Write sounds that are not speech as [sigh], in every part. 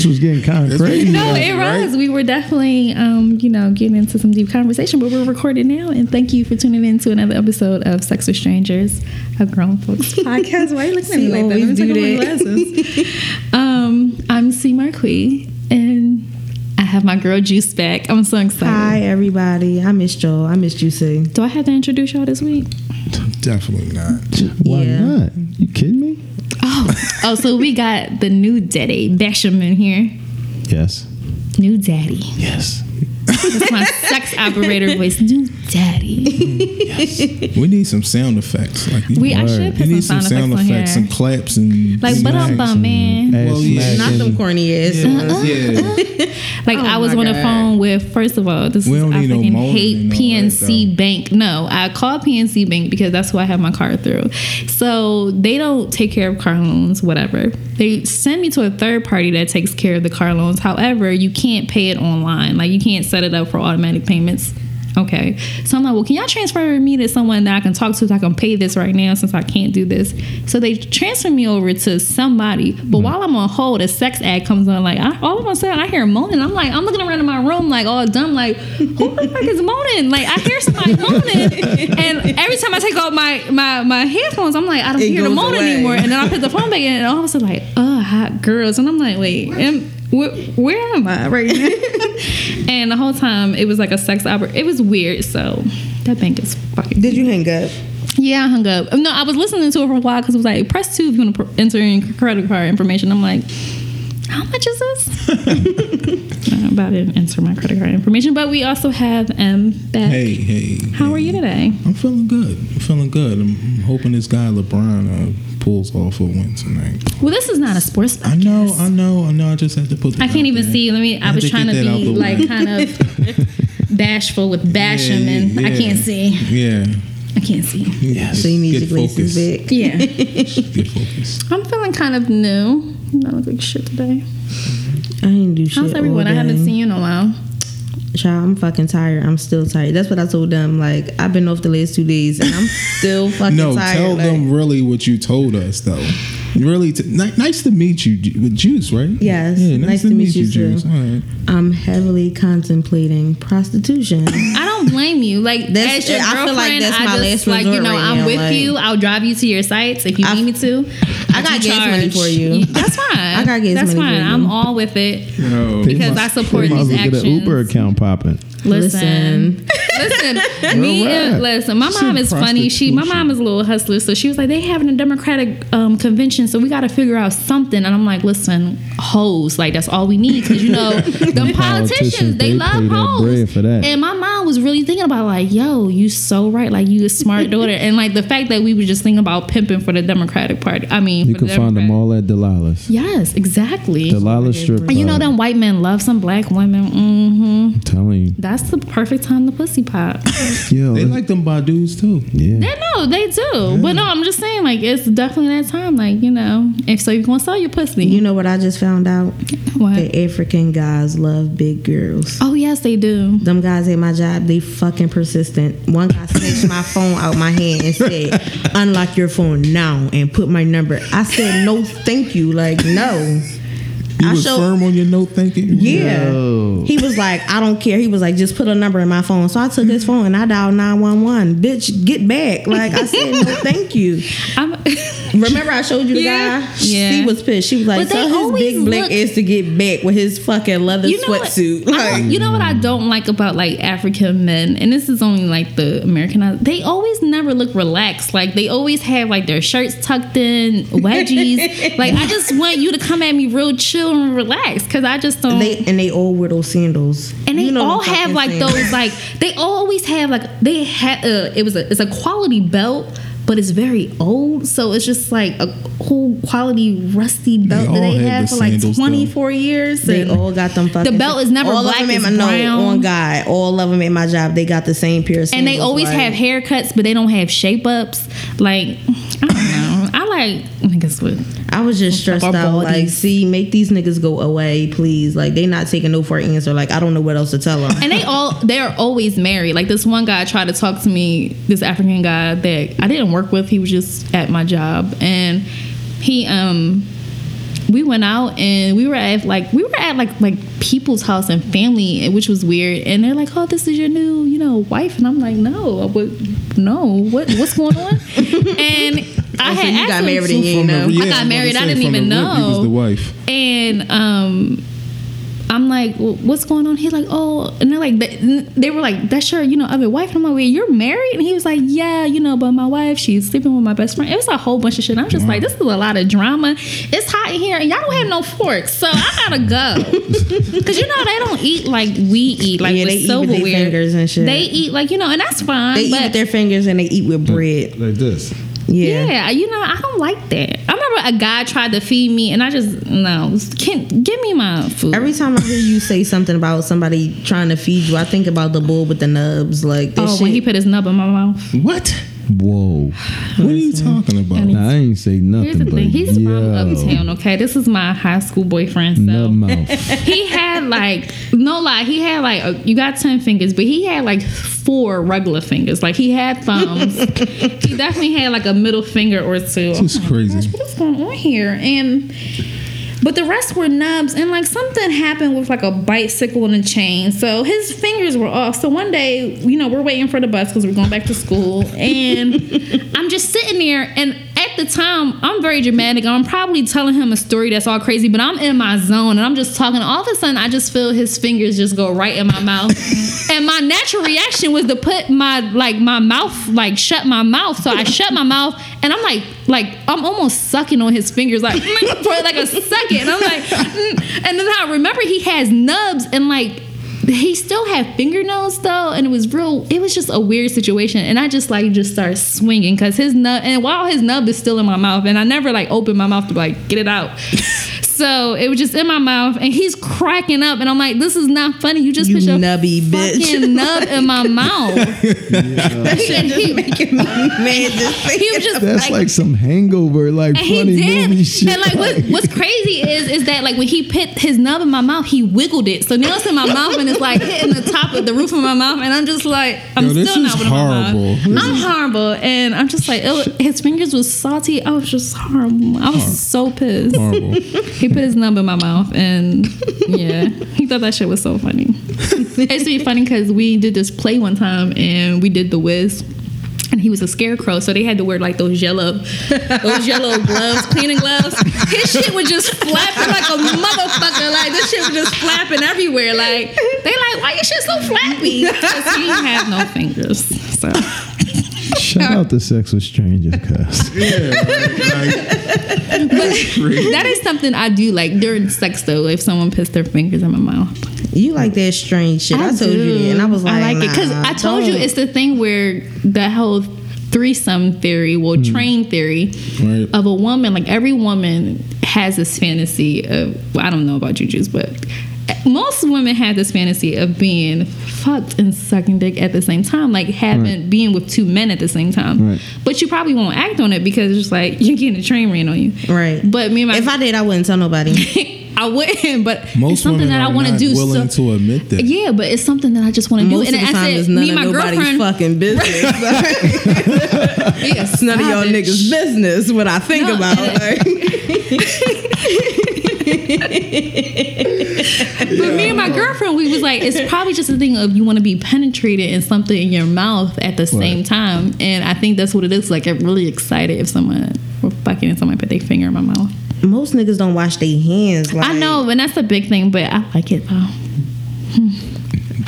This was getting kind of crazy. No, it Right? was. We were definitely, um, you know, getting into some deep conversation, but we're recording now. And thank you for tuning in to another episode of Sex with Strangers, a grown folks [laughs] podcast. Why are you looking at me like that? Let me always take do off my glasses. [laughs] um, I'm C. Marquis, and I have my girl Juice back. I'm so excited. Hi, everybody. I missed y'all. I missed you, C. Do I have to introduce y'all this week? Definitely not. Why Yeah. not? You kidding me? Oh, [laughs] oh, so we got the new daddy, Basham in here. Yes. New daddy. Yes. That's my sex operator voice. New daddy. [laughs] We need some sound effects. Like We I Word. should you put some need some sound, sound effects on effects here. and claps and Like, but I'm smacks bum, man. Well, yeah. Not some corny ass. Yeah, yeah. [laughs] Like Oh I was my on the phone with first of all, this We is don't I need no fucking molding hate and all PNC that. Bank. No, I called PNC Bank because that's who I have my car through. So they don't take care of car loans, whatever. They send me to a third party that takes care of the car loans. However, you can't pay it online. Like you can't set it up for automatic payments. Okay. So I'm like, well, can y'all transfer me to someone that I can talk to so I can pay this right now since I can't do this? So they transfer me over to somebody. But hmm. while I'm on hold, a sex ad comes on. Like, I, all of a sudden, I hear moaning. I'm like, I'm looking around in my room, like, all dumb, like, who the fuck is moaning? Like, I hear somebody moaning. [laughs] And every time I take off my, my, my headphones, I'm like, I don't It hear the moaning away. anymore. And then I put the phone back in, and all of a sudden, like, oh, hot girls. And I'm like, wait, am, where, where am I right now? [laughs] and the whole time, it was like a sex opera. It was weird. So that bank is fucking. Did you hang up? Yeah, I hung up. No, I was listening to it for a while because it was like, press two if you want to pr- enter in credit card information. I'm like, how much is this? no, [laughs] but I didn't enter my credit card information. But we also have M back. Hey, hey. How hey. are you today? I'm feeling good. I'm feeling good. I'm, I'm hoping this guy LeBron uh, pulls off a win tonight. Well, this is not a sports podcast. I know, I know, I know. I just had to put. That I can't out even there. see. Let me. I, had was trying to get that out be like kind of bashful with Basham, Yeah, and I can't see. Yeah. I can't see. Yeah, So you need Get your glasses focused. back. Yeah, [laughs] Get focused. I'm feeling kind of new. I look like shit today. I didn't do shit. How's everyone? I haven't seen you in a while. Child, I'm fucking tired. I'm still tired. That's what I told them. Like I've been off the last two days, and I'm still [laughs] fucking No, tired. tell like, them really what you told us, though. Really, t- ni- nice to meet you Ju- with Juice, right? Yes, Yeah, nice, to, meet you, too. Juice. Right. I'm heavily contemplating prostitution. I [laughs] don't blame you. Like That's- as your I feel girlfriend, like that's I my just last like you resort know right I'm now, with like- you. I'll drive you to your sites if you I- need me to. I got But you gas money for you. [laughs] That's fine. I got gas That's money That's fine. you. I'm all with it. No. They Because must- I support they these as well Get an Uber account popping. Listen, listen, [laughs] me Alright. and listen. My mom is funny. She, my mom is a little hustler, so she was like, they having a Democratic um, convention, so we got to figure out something. And I'm like, listen, hoes, like that's all we need, because you know, [laughs] the politicians they, they love hoes. for that. And my mom was really thinking about like, yo, you so right, like you a smart [laughs] daughter, and like the fact that we were just thinking about pimping for the Democratic Party. I mean, You the can find them all at Delilah's. Yes, exactly. Delilah Strip and you know them white men love some black women. hmm I'm telling you. That's the perfect time to pussy pop. [laughs] Yo, They like them Badus too. yeah. They know they do, but no, I'm just saying like it's definitely that time. Like you know, if so, you gonna sell your pussy. You know what I just found out? what? The African guys love big girls. oh yes, they do. Them guys at my job, they fucking persistent. One guy snatched my phone out my hand and said, "Unlock your phone now and put my number." I said, "No, thank you." Like, no. You I was showed- firm on your note thinking. Yeah. Yo. He was like, I don't care. He was like, just put a number in my phone. So I took his phone and I dialed 911. Bitch, get back. Like I said, no, [laughs] thank you. I'm, Remember I showed you the Yeah. guy? Yeah. She was pissed. She was like, But they his big black look- ass to get back with his fucking leather you know sweatsuit. I Like, you know what I don't like about like African men, and this is only like the American. They always never look relaxed. Like they always have like their shirts tucked in, wedgies. [laughs] like I just want you to come at me real chill and relaxed because I just don't. they and they all wear those sandals. and they You know all the have like sandals. those like they always have like they had uh, it was a it's a quality belt but it's very old so it's just like a whole quality rusty belt that all they have had the for like 24 years They all got them fucking. the belt is never all black, Of them it's at my, brown. No, on God, all of them at my job, they got the same pair of and they always like- have haircuts but they don't have shape ups like I don't know I like niggas with I was just stressed out. Like, see, make these niggas go away, please. Like, they not taking no for an answer. Like, I don't know what else to tell them. and they all they're always married. Like this one guy tried to talk to me, this African guy that I didn't work with. He was just at my job, and he um we went out and we were at like we were at like like people's house and family, which was weird. And they're like, "Oh, this is your new, you know, wife," and I'm like, "No, what? No, what? What's going on?" [laughs] and I had you asked got married and you From ain't the- know. I got married, I didn't even the rip, He was the wife. And um, I'm like, well, what's going on? He's like, oh, and they're like, they, they were like, that's your, you know, other wife. And I'm like, wait, you're married? And he was like, yeah, you know, but my wife, she's sleeping with my best friend. It was a whole bunch of shit. I'm just like, this is a lot of drama. It's hot in here, and y'all don't have no forks, so I gotta go. [laughs] Cause you know they don't eat like we eat, like Yeah, with they eat with their fingers and shit. They eat like you know, and that's fine. They eat with their fingers and they eat with bread. Like this. Yeah. yeah, you know, I don't like that. I remember a guy tried to feed me, and I just no, can give me my food. Every time I hear you say something about somebody trying to feed you, I think about the bull with the nubs. Like this oh, shit. when he put his nub in my mouth. What? Whoa. What are you talking about? And Nah, I ain't say nothing. Here's the but thing. He's from yo, uptown. Okay, this is my high school boyfriend. So [laughs] he had like no lie. He had like uh, you got ten fingers, but he had like four regular fingers. Like he had thumbs. he definitely had like a middle finger or two. This is Oh crazy. gosh, what is going on here? And but the rest were nubs, and like something happened with like a bicycle and a chain. So his fingers were off. So one day, you know, we're waiting for the bus because we're going back to school, and [laughs] I'm just sitting there. And at the time, I'm very dramatic. I'm probably telling him a story that's all crazy, but I'm in my zone and I'm just talking. All of a sudden, I just feel his fingers just go right in my mouth, [laughs] and my natural reaction was to put my like my mouth like shut my mouth. So I shut my mouth, and I'm like like I'm almost sucking on his fingers like [laughs] for like a second. And I'm like, mm. and then I remember he has nubs and like he still had fingernails though, and it was real. It was just a weird situation, and I just like just started swinging because his nub and while his nub is still in my mouth, and I never like open my mouth to like get it out. [laughs] So it was just in my mouth, and he's cracking up, and I'm like, "This is not funny. You just You put your nubby bitch." fucking nub in my [laughs] mouth." [laughs] that shit just making me mad. Just He was just That's like, some hangover, like And he funny did. movie shit. And like what, what's crazy is is that like when he put his nub in my mouth, he wiggled it. So now it's in my [laughs] mouth and it's like hitting the top of the roof of my mouth, and I'm just like, I'm Yo, still is not with my horrible. mouth. This I'm is- horrible, and I'm just like, it was- his fingers was salty. I was just horrible. I was so pissed. Horrible. He put his nub in my mouth, and yeah, he thought that shit was so funny. it used to be funny because we did this play one time, and we did the Wiz. And he was a scarecrow, so they had to wear like those yellow, those yellow gloves, cleaning gloves. His shit was just flapping like a motherfucker. Like this shit was just flapping everywhere. Like they like, why your shit so flappy? Because he didn't no fingers. So Shout out to Sex with Strangers, cuz. [laughs] Yeah, right, like, that is something I do like during sex though. If someone puts their fingers in my mouth, You like that strange shit. I, told you that, and I was like, I like it because I told you don't. it's the thing where the whole threesome theory, well, hmm. train theory Right. of a woman. Like every woman has this fantasy of. Well, I don't know about you, Juice, but most women have this fantasy of being fucked and sucking dick at the same time, like having being with two men at the same time. Right. But you probably won't act on it because it's just like you're getting a train ran on you. Right. But me and my If I did, I wouldn't tell nobody. [laughs] I wouldn't, but it's Most something that I want to do. willing so, to admit that. yeah, but it's something that I just want to do. And of the I time, said, it's none me and my nobody's girlfriend, fucking business. [laughs] it's none of y'all niggas' business. What I think No, about. and- [laughs] But me and my girlfriend, we was like, it's probably just a thing of you want to be penetrated in something in your mouth at the same time, and I think that's what it is. Like, I'm really excited if someone were fucking and someone put their finger in my mouth. Most niggas don't wash their hands. Like, I know, and that's a big thing, but I like it though. Hmm.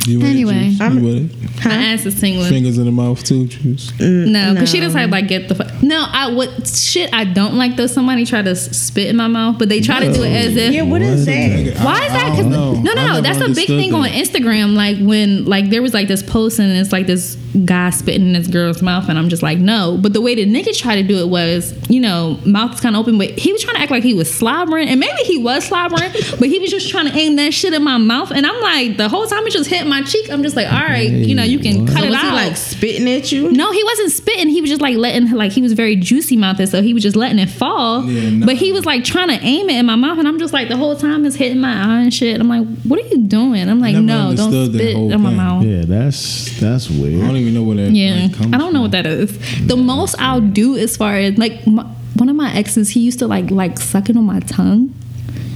You with it, Anyway. I'm- you with it? I asked the single. Fingers in the mouth too, Juice. Mm, no, because she No. does like like get the fu- no. I what shit I don't like though. Somebody try to spit in my mouth, but they try to do it as if Yeah, what is that? Why is that? don't Because no, no, no. That's a big understood thing on. Instagram. Like when like there was like this post and it's like this guy spitting in this girl's mouth, and I'm just like no. But the way the nigga tried to do it was, you know, mouth is kind of open, but he was trying to act like he was slobbering, and maybe he was slobbering, but he was just trying to aim that shit in my mouth, and I'm like the whole time it just hit my cheek. I'm just like, all right, you know, you can Hey, cut So it was he like spitting at you? No, he wasn't spitting. He was just like letting, like he was very juicy mouthed, so he was just letting it fall. Yeah, nah. But he was like trying to aim it in my mouth, and I'm just like the whole time it's hitting my eye and shit. I'm like, what are you doing? I'm like, no, don't spit in my mouth. Yeah, that's that's weird. I don't even know what that. Yeah, like, comes I don't know what that is. The most I'll do as far as like my, one of my exes, he used to like like sucking on my tongue.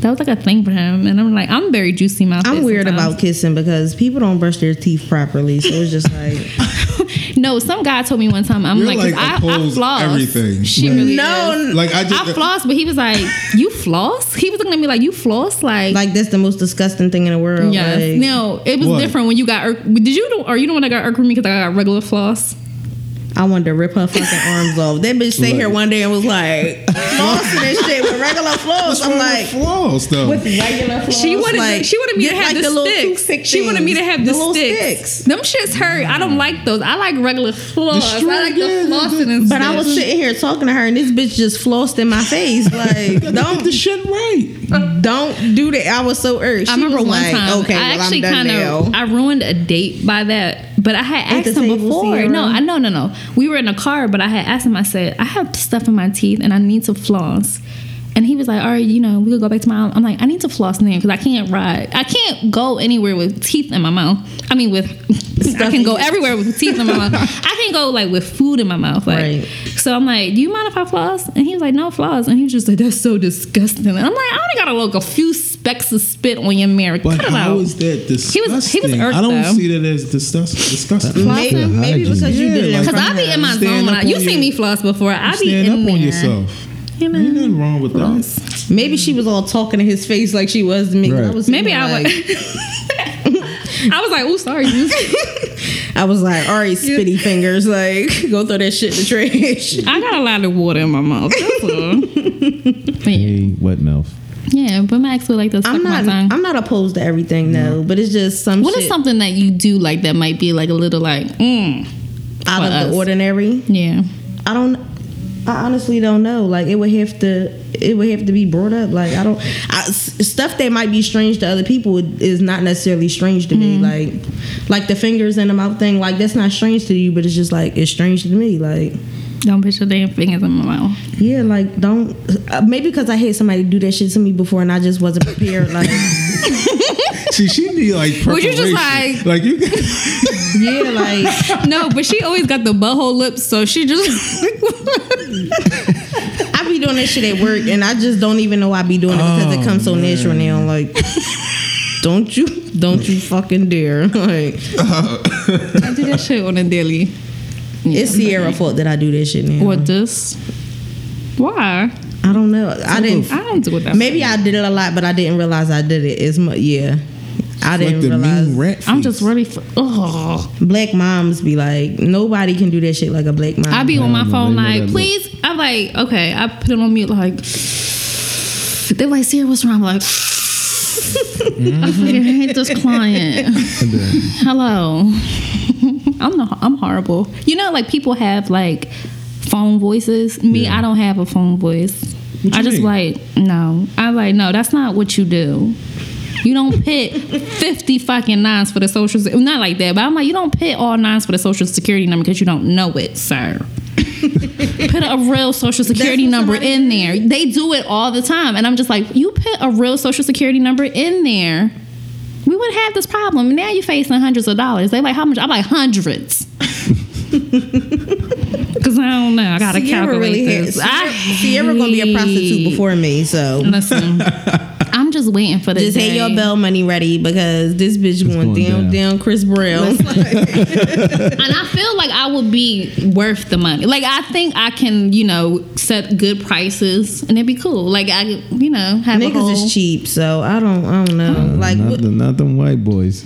That was like a thing for him, and I'm like, I'm very juicy mouth. I'm weird about kissing because people don't brush their teeth properly. So it's just like [laughs] No, some guy told me one time. I'm You're like, 'cause like I, I floss. everything. She Right. really no, is. Like I just I floss, but he was like, "You floss?" He was looking at me like, "You floss?" Like, like that's the most disgusting thing in the world. yeah. Like, no, it was What? different when you got. Irk- Did you? do- Are you the one that got irked with me because I got regular floss? I wanted to rip her fucking arms off. That bitch stayed here one day and was like flossing and shit with regular floss. I'm like. flaws though. With regular floss, She wanted. like, she wanted me to have like, the, little sticks. toothpick She wanted me to have the the, little sticks. sticks. Them shits hurt. I don't like those. I like regular floss. I like the yeah, flossing and But I was sitting here talking to her, and this bitch just flossed in my face. [laughs] Like, don't, the shit right. don't do that. I was so irked. She I remember was one like, time. Okay, I well, actually I'm done kind now. of I ruined a date by that, but I had asked him before. No, I no no no. We were in a car, but I had asked him. I said I have stuff in my teeth and I need to floss. And he was like, "All right, you know, we could go back to my." I'm like, "I need to floss now because I can't ride. I can't go anywhere with teeth in my mouth. I mean, with [laughs] I can go everywhere with teeth in my mouth. I can't go like with food in my mouth. Like, Right. so I'm like, "Do you mind if I floss?" And he was like, "No floss." And he was just like, "That's so disgusting." And I'm like, "I only got to look a few specks of spit on your mirror. But Cut it how out." is that disgusting? He was- he was irked, I don't though. see that as disgust, disgusting. Maybe, Flossing? maybe because you did it in like- Cause I of be in my Stand zone. up You on seen your- me floss before. I be Stand in up there. on yourself. You know. Ain't nothing wrong with that. Maybe she was all talking in his face like she was to me. Right. I was Maybe I was. like, [laughs] I was like, "Oh, sorry." dude." [laughs] I was like, all right, spitty fingers, like [laughs] go throw that shit in the trash. I got a lot of water in my mouth. That's all. Hey, wet mouth. Yeah, but Max ex would like to suck I'm my not. tongue. I'm not opposed to everything, though, but it's just some What shit is something that you do like that might be like a little like, mm, out of us? the ordinary. yeah. I don't. I honestly don't know. Like it would have to. It would have to be brought up. Like I don't. I, s- stuff that might be strange to other people is not necessarily strange to me. Like, like the fingers in the mouth thing. Like that's not strange to you, but it's just like it's strange to me. Like. Don't put your damn fingers in my mouth. Yeah, like don't. Uh, maybe because I had somebody do that shit to me before, and I just wasn't prepared. Like, [laughs] See, she need like Would you just, like- like you? [laughs] yeah, like [laughs] No, but she always got the butthole lips, so she just. I be doing that shit at work, and I just don't even know I be doing it because it Oh, comes so natural now. Like, don't you, don't you fucking dare. Like, I do that shit on a daily. It's Sierra fault that I do this shit now. What this? Why? I don't know. I didn't. I don't do it that. Maybe I did it a lot, but I didn't realize I did it as much. Yeah, I like didn't the realize. mean rat. I'm just ready for. Oh, Black moms be like, nobody can do that shit like a black mom. I be on my no, phone know like, that please. I'm like, okay. I put it on mute like. They're like, Sierra, what's wrong? I'm like, I hate this client. Hello. I'm not, I'm horrible. You know, like people have like phone voices. Me, Yeah. I don't have a phone voice. What I just mean? like no. I like no. That's not what you do. You don't pit 50 fucking nines for the social not like that, but I'm like you don't pit all nines for the social security number because you don't know it, sir. [laughs] put a real social security number in there. They do it all the time, and I'm just like, you put a real social security number in there, we would have this problem. Now you're facing hundreds of dollars. They like how much? I'm like hundreds. [laughs] Cause I don't know. I gotta Sierra calculate really this. Sierra, I Sierra gonna be a prostitute before me, so Listen, [laughs] just waiting for the just day. have your bell money ready because this bitch going, going down, down. down, Chris Brown. [laughs] and I feel like I would be worth the money. Like I think I can, you know, set good prices and it'd be cool. Like I, you know, have a Niggas whole. is cheap, so I don't, I don't know. like, not, what, the, not them white boys.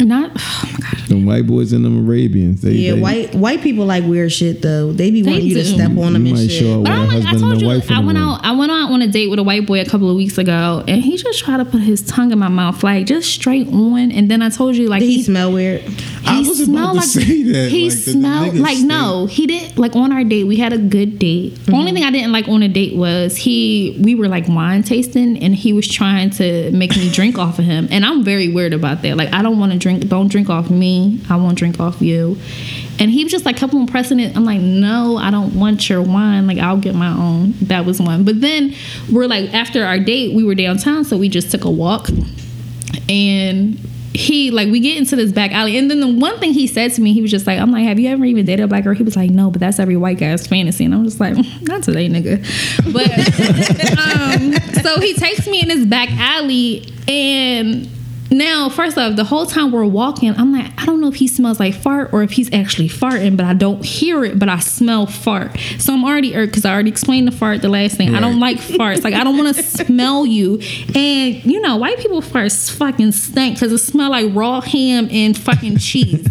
Not. [sighs] Oh my god. Them white boys and them Arabians. They, yeah, they, white white people like weird shit though. They be They wanting you to step on them you and shit. But with I, a like, I told you, I went out. I went out on a date with a white boy a couple of weeks ago, and he just tried to put his tongue in my mouth, like just straight on. And then I told you, like Did he he smell weird? I he was about smelled to like say that, he like, that the smelled like stink. no he did like on our date we had a good date Mm-hmm. only thing i didn't like on a date was he we were like wine tasting and he was trying to make me drink off of him and i'm very weird about that like i don't want to drink don't drink off me. I won't drink off you. And he was just like on pressing it. I'm like no i don't want your wine. Like i'll get my own. That was one. But then we're like after our date we were downtown so we just took a walk. And he like we get into this back alley. And then the one thing he said to me he was just like i'm like have you ever even dated a black girl? He was like no but that's every white guy's fantasy. And i'm just like "Mm, [laughs] not today nigga. But [laughs] um so he takes me in this back alley and now, first off, the whole time we're walking, I'm like, I don't know if he smells like fart or if he's actually farting, but I don't hear it, but I smell fart. So I'm already irked because I already explained the fart the last thing. I don't like farts. Like I don't want to [laughs] smell you. And you know, white people farts fucking stink because it smell like raw ham and fucking cheese.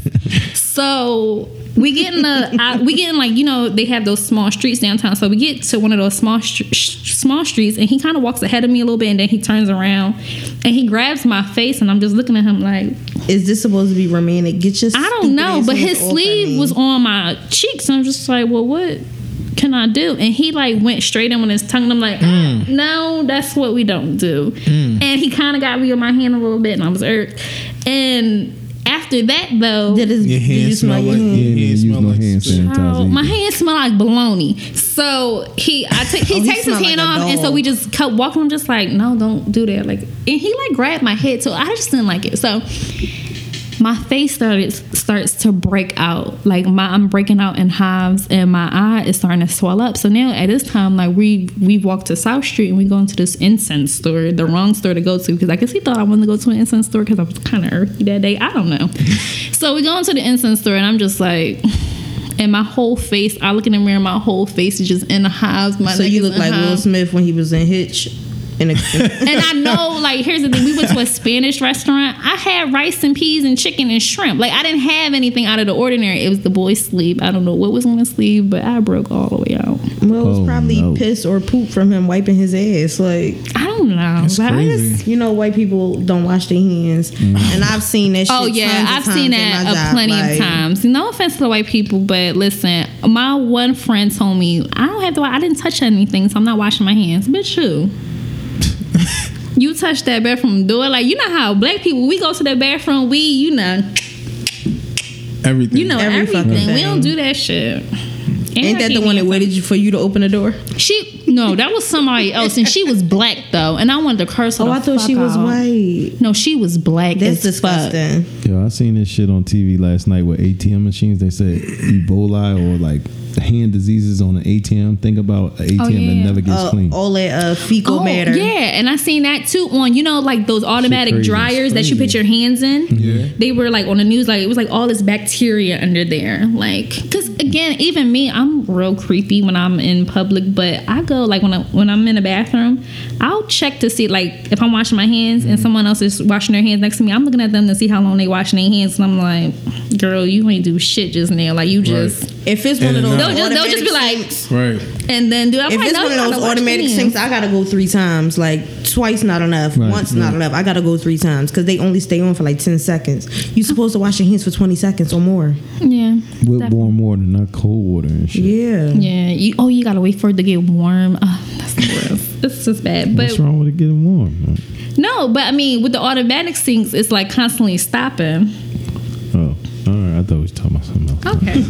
[laughs] so we get in the I, we get in like you know they have those small streets downtown so we get to one of those small sh- small streets and he kind of walks ahead of me a little bit and then he turns around and he grabs my face and i'm just looking at him like Is this supposed to be romantic? Get your i don't know but his sleeve was on my cheeks and i'm just like well what can I do? And he like went straight in with his tongue. And I'm like, "Ah, no, that's what we don't do. And he kind of got me on my hand a little bit, and I was irked. And after that, though, Did, his, Your did you smell smell your like- hand? Yeah, Your man, hands use smell no like hand sanitizer. Oh, my either. hands smell like bologna. So he, I take, he Oh, he takes his hand like off, and so we just kept walking. I'm just like, no, don't do that. Like, and he like grabbed my head, so I just didn't like it. So my face started starts to break out. Like my, I'm breaking out in hives, and my eye is starting to swell up. So now at this time, like we we walked to South Street and we go into this incense store, the wrong store to go to because I guess he thought I wanted to go to an incense store because I was kind of earthy that day. I don't know. [laughs] so we go into the incense store, and I'm just like and my whole face, I look in the mirror, my whole face is just in the hives. My So you look like Will. Smith when he was in Hitch. In a, [laughs] And I know, like, here's the thing: we went to a Spanish restaurant. I had rice and peas and chicken and shrimp. Like, I didn't have anything out of the ordinary. It was the boy's sleeve. I don't know what was on his sleeve, but I broke all the way out. well, it was Oh, probably no. piss or poop from him wiping his ass. Like I don't know. That's but I just- you know, white people don't wash their hands, mm. and I've seen that. Oh, shit Oh yeah, tons I've times seen in that a plenty like, of times. No offense to the white people, but listen, my one friend told me I don't have to. I didn't touch anything, so I'm not washing my hands. Bitch, you. You touch that bathroom door, like you know how black people we go to the bathroom, we you know Everything. you know Every everything. fucking We don't do that shit. Ain't that the one that waited you for you to open the door? She no, that was somebody else, and she was black though, and I wanted to curse her. Oh, the I thought she fuck was out. white. No, she was black. That's as fuck. disgusting. Yo, I seen this shit on TV last night with ATM machines. They said Ebola or like hand diseases on an ATM. Think about an ATM that Oh, yeah. never gets Uh, clean. all that uh, fecal Oh, matter. Yeah, and I seen that too on you know like those automatic crazy. dryers that you put your hands in. Yeah. They were like on the news like it was like all this bacteria under there. Like cuz again, even me, I'm real creepy when I'm in public, but I go like when I when I'm in the bathroom, I'll check to see like if I'm washing my hands and someone else is washing their hands next to me, I'm looking at them to see how long they washing their hands and I'm like, "Girl, you ain't do shit just now. Like you just If it's one In of those. They'll just- they'll just be like- sinks- Right. and then do I'm if like, it's no, one you of gotta those wash your automatic hands. sinks, I gotta go three times. Like twice not enough. Right, Once not enough. I gotta go three times because they only stay on for like ten seconds. You supposed to wash your hands for twenty seconds or more. Yeah. With definitely. warm water, not cold water and shit. Yeah. Yeah. You, oh, you gotta wait for it to get warm. Uh, that's the worst. [laughs] it's just bad. But What's wrong with it getting warm? man? no, but I mean, with the automatic sinks, it's like constantly stopping. Okay. [laughs]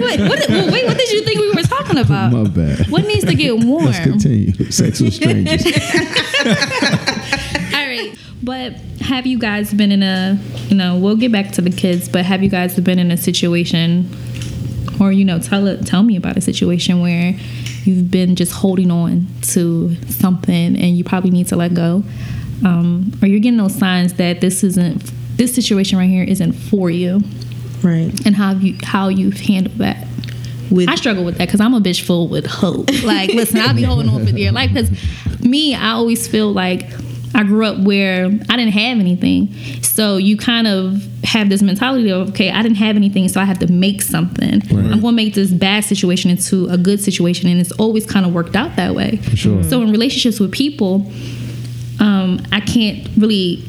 wait, what did, well, wait, what did you think we were talking about? My bad. What needs to get warm? Let's continue. Sex with strangers. [laughs] All right. But have you guys been in a, you know, we'll get back to the kids, but have you guys been in a situation or, you know, tell tell me about a situation where you've been just holding on to something and you probably need to let go? Um, or you're getting those signs that this isn't, this situation right here isn't for you Right. and how you, how you've handled that. With I struggle with that because I'm a bitch full with hope. Like, listen, I'll be holding on for dear life because me, I always feel like I grew up where I didn't have anything. So you kind of have this mentality of, okay, I didn't have anything, so I have to make something. I'm going to make this bad situation into a good situation. And it's always kind of worked out that way. sure. So in relationships with people, um, I can't really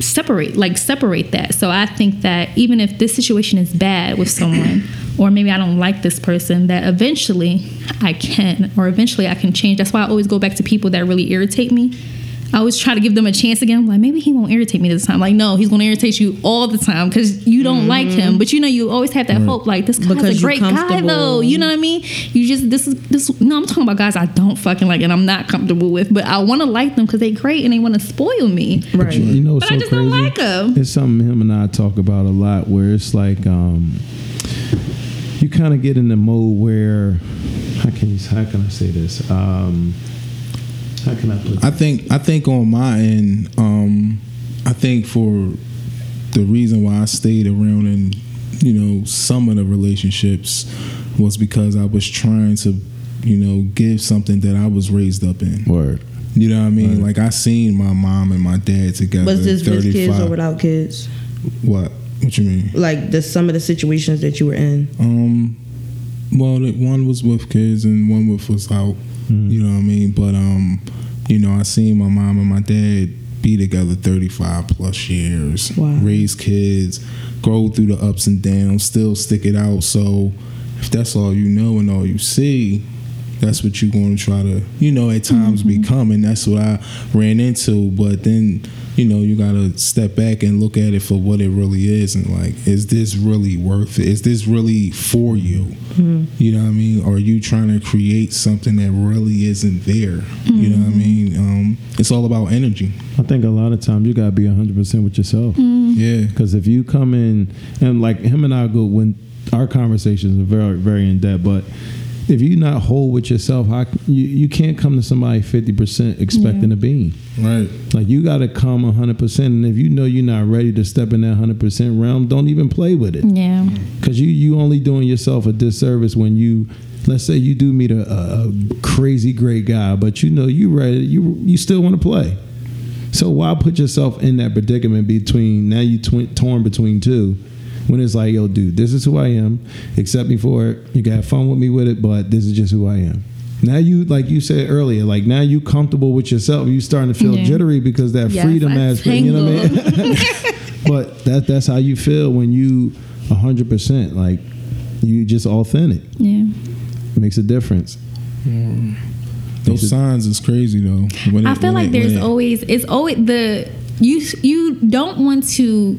separate like separate that. So i think that even if this situation is bad with someone [clears throat] or maybe i don't like this person that eventually i can or eventually i can change. That's why i always go back to people that really irritate me I always try to give them a chance again. I'm like maybe he won't irritate me this time. Like no, he's gonna irritate you all the time because you don't like him. But you know you always have that hope. Like this guy's Mm-hmm. Because a great guy comfortable. though. You know what I mean? You just this is this. No, I'm talking about guys I don't fucking like and I'm not comfortable with. But I want to like them because they great and they want to spoil me. Right. You, you know, what's But I so just crazy. don't like 'em. It's something him and I talk about a lot, where it's like um, you kind of get in the mode where how can you, how can I say this? Um, how can I put? I think I think on my end, um, I think for the reason why I stayed around and you know some of the relationships was because I was trying to you know give something that I was raised up in. Word. You know what I mean? Like I seen my mom and my dad together. Was this at with kids 35. or without kids? What? What you mean? Like the some of the situations that you were in. Um, well, one was with kids and one with without. You know what I mean? But um, you know, I seen my mom and my dad be together thirty five plus years, Wow. raise kids, grow through the ups and downs, still stick it out. So, if that's all you know and all you see. That's what you're going to try to, you know, at times become, and that's what I ran into. But then, you know, you got to step back and look at it for what it really is, and like, is this really worth it? Is this really for you? Mm-hmm. You know what I mean? Or are you trying to create something that really isn't there? You know what I mm-hmm. mean? Um, it's all about energy. I think a lot of times you gotta be hundred percent with yourself. Mm-hmm. Yeah. Because if you come in and like him and I go when our conversations are very very in depth, but if you're not whole with yourself, how you you can't come to somebody fifty percent expecting a bean. Right. Like you got to come hundred percent, and if you know you're not ready to step in that hundred percent realm, don't even play with it. Yeah. Because you you only doing yourself a disservice when you. Let's say you do meet a, a, a crazy great guy, but you know you ready, you you still want to play. So why put yourself in that predicament between now you tw- torn between two, when it's like, yo, dude, this is who I am. Accept me for it. You can have fun with me with it, but this is just who I am. Now you, like you said earlier, like now you comfortable with yourself. You starting to feel Yeah. jittery because that Yes, freedom I has, you know what I mean. [laughs] [laughs] but that that's how you feel when you hundred percent like you just authentic. Yeah. It makes a difference. Mm. Those signs is crazy though. When I it- feel when like it- there's it- always it's always the you you don't want to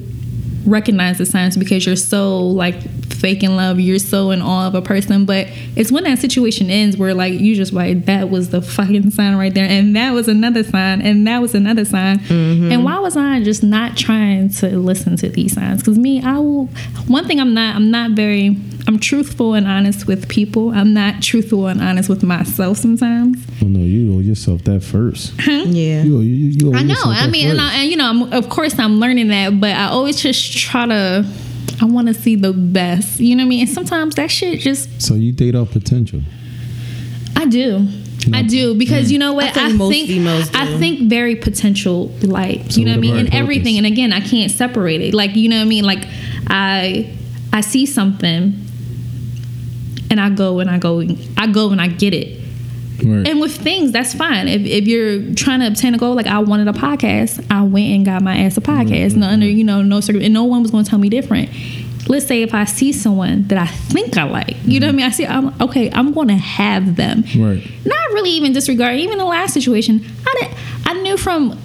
recognize the signs because you're so like fake in love you're so in awe of a person but it's when that situation ends where like you just like that was the fucking sign right there and that was another sign and that was another sign mm-hmm. and why was i just not trying to listen to these signs because me i will one thing i'm not i'm not very i'm truthful and honest with people i'm not truthful and honest with myself sometimes Well, no, you owe yourself that first. Yeah. You owe, you, you owe I know. I mean, and. I, and you know, I'm, of course, I'm learning that, but I always just try to. I want to see the best. You know what I mean? And sometimes that shit just. so you date off potential. I do. I do because you mm. know what I think I most think females I think very potential like So you know what I mean right and everything and again I can't separate it like you know what I mean like I I see something and I go and I go I go and I get it Right. and with things, that's fine. If, if you're trying to obtain a goal, like I wanted a podcast, I went and got my ass a podcast. Mm-hmm. No under you know no circum, and no one was going to tell me different. Let's say if I see someone that I think I like, you know what I mm-hmm. mean. I see, I'm okay. I'm going to have them. Right. Not really even disregard. Even the last situation, I did, I knew from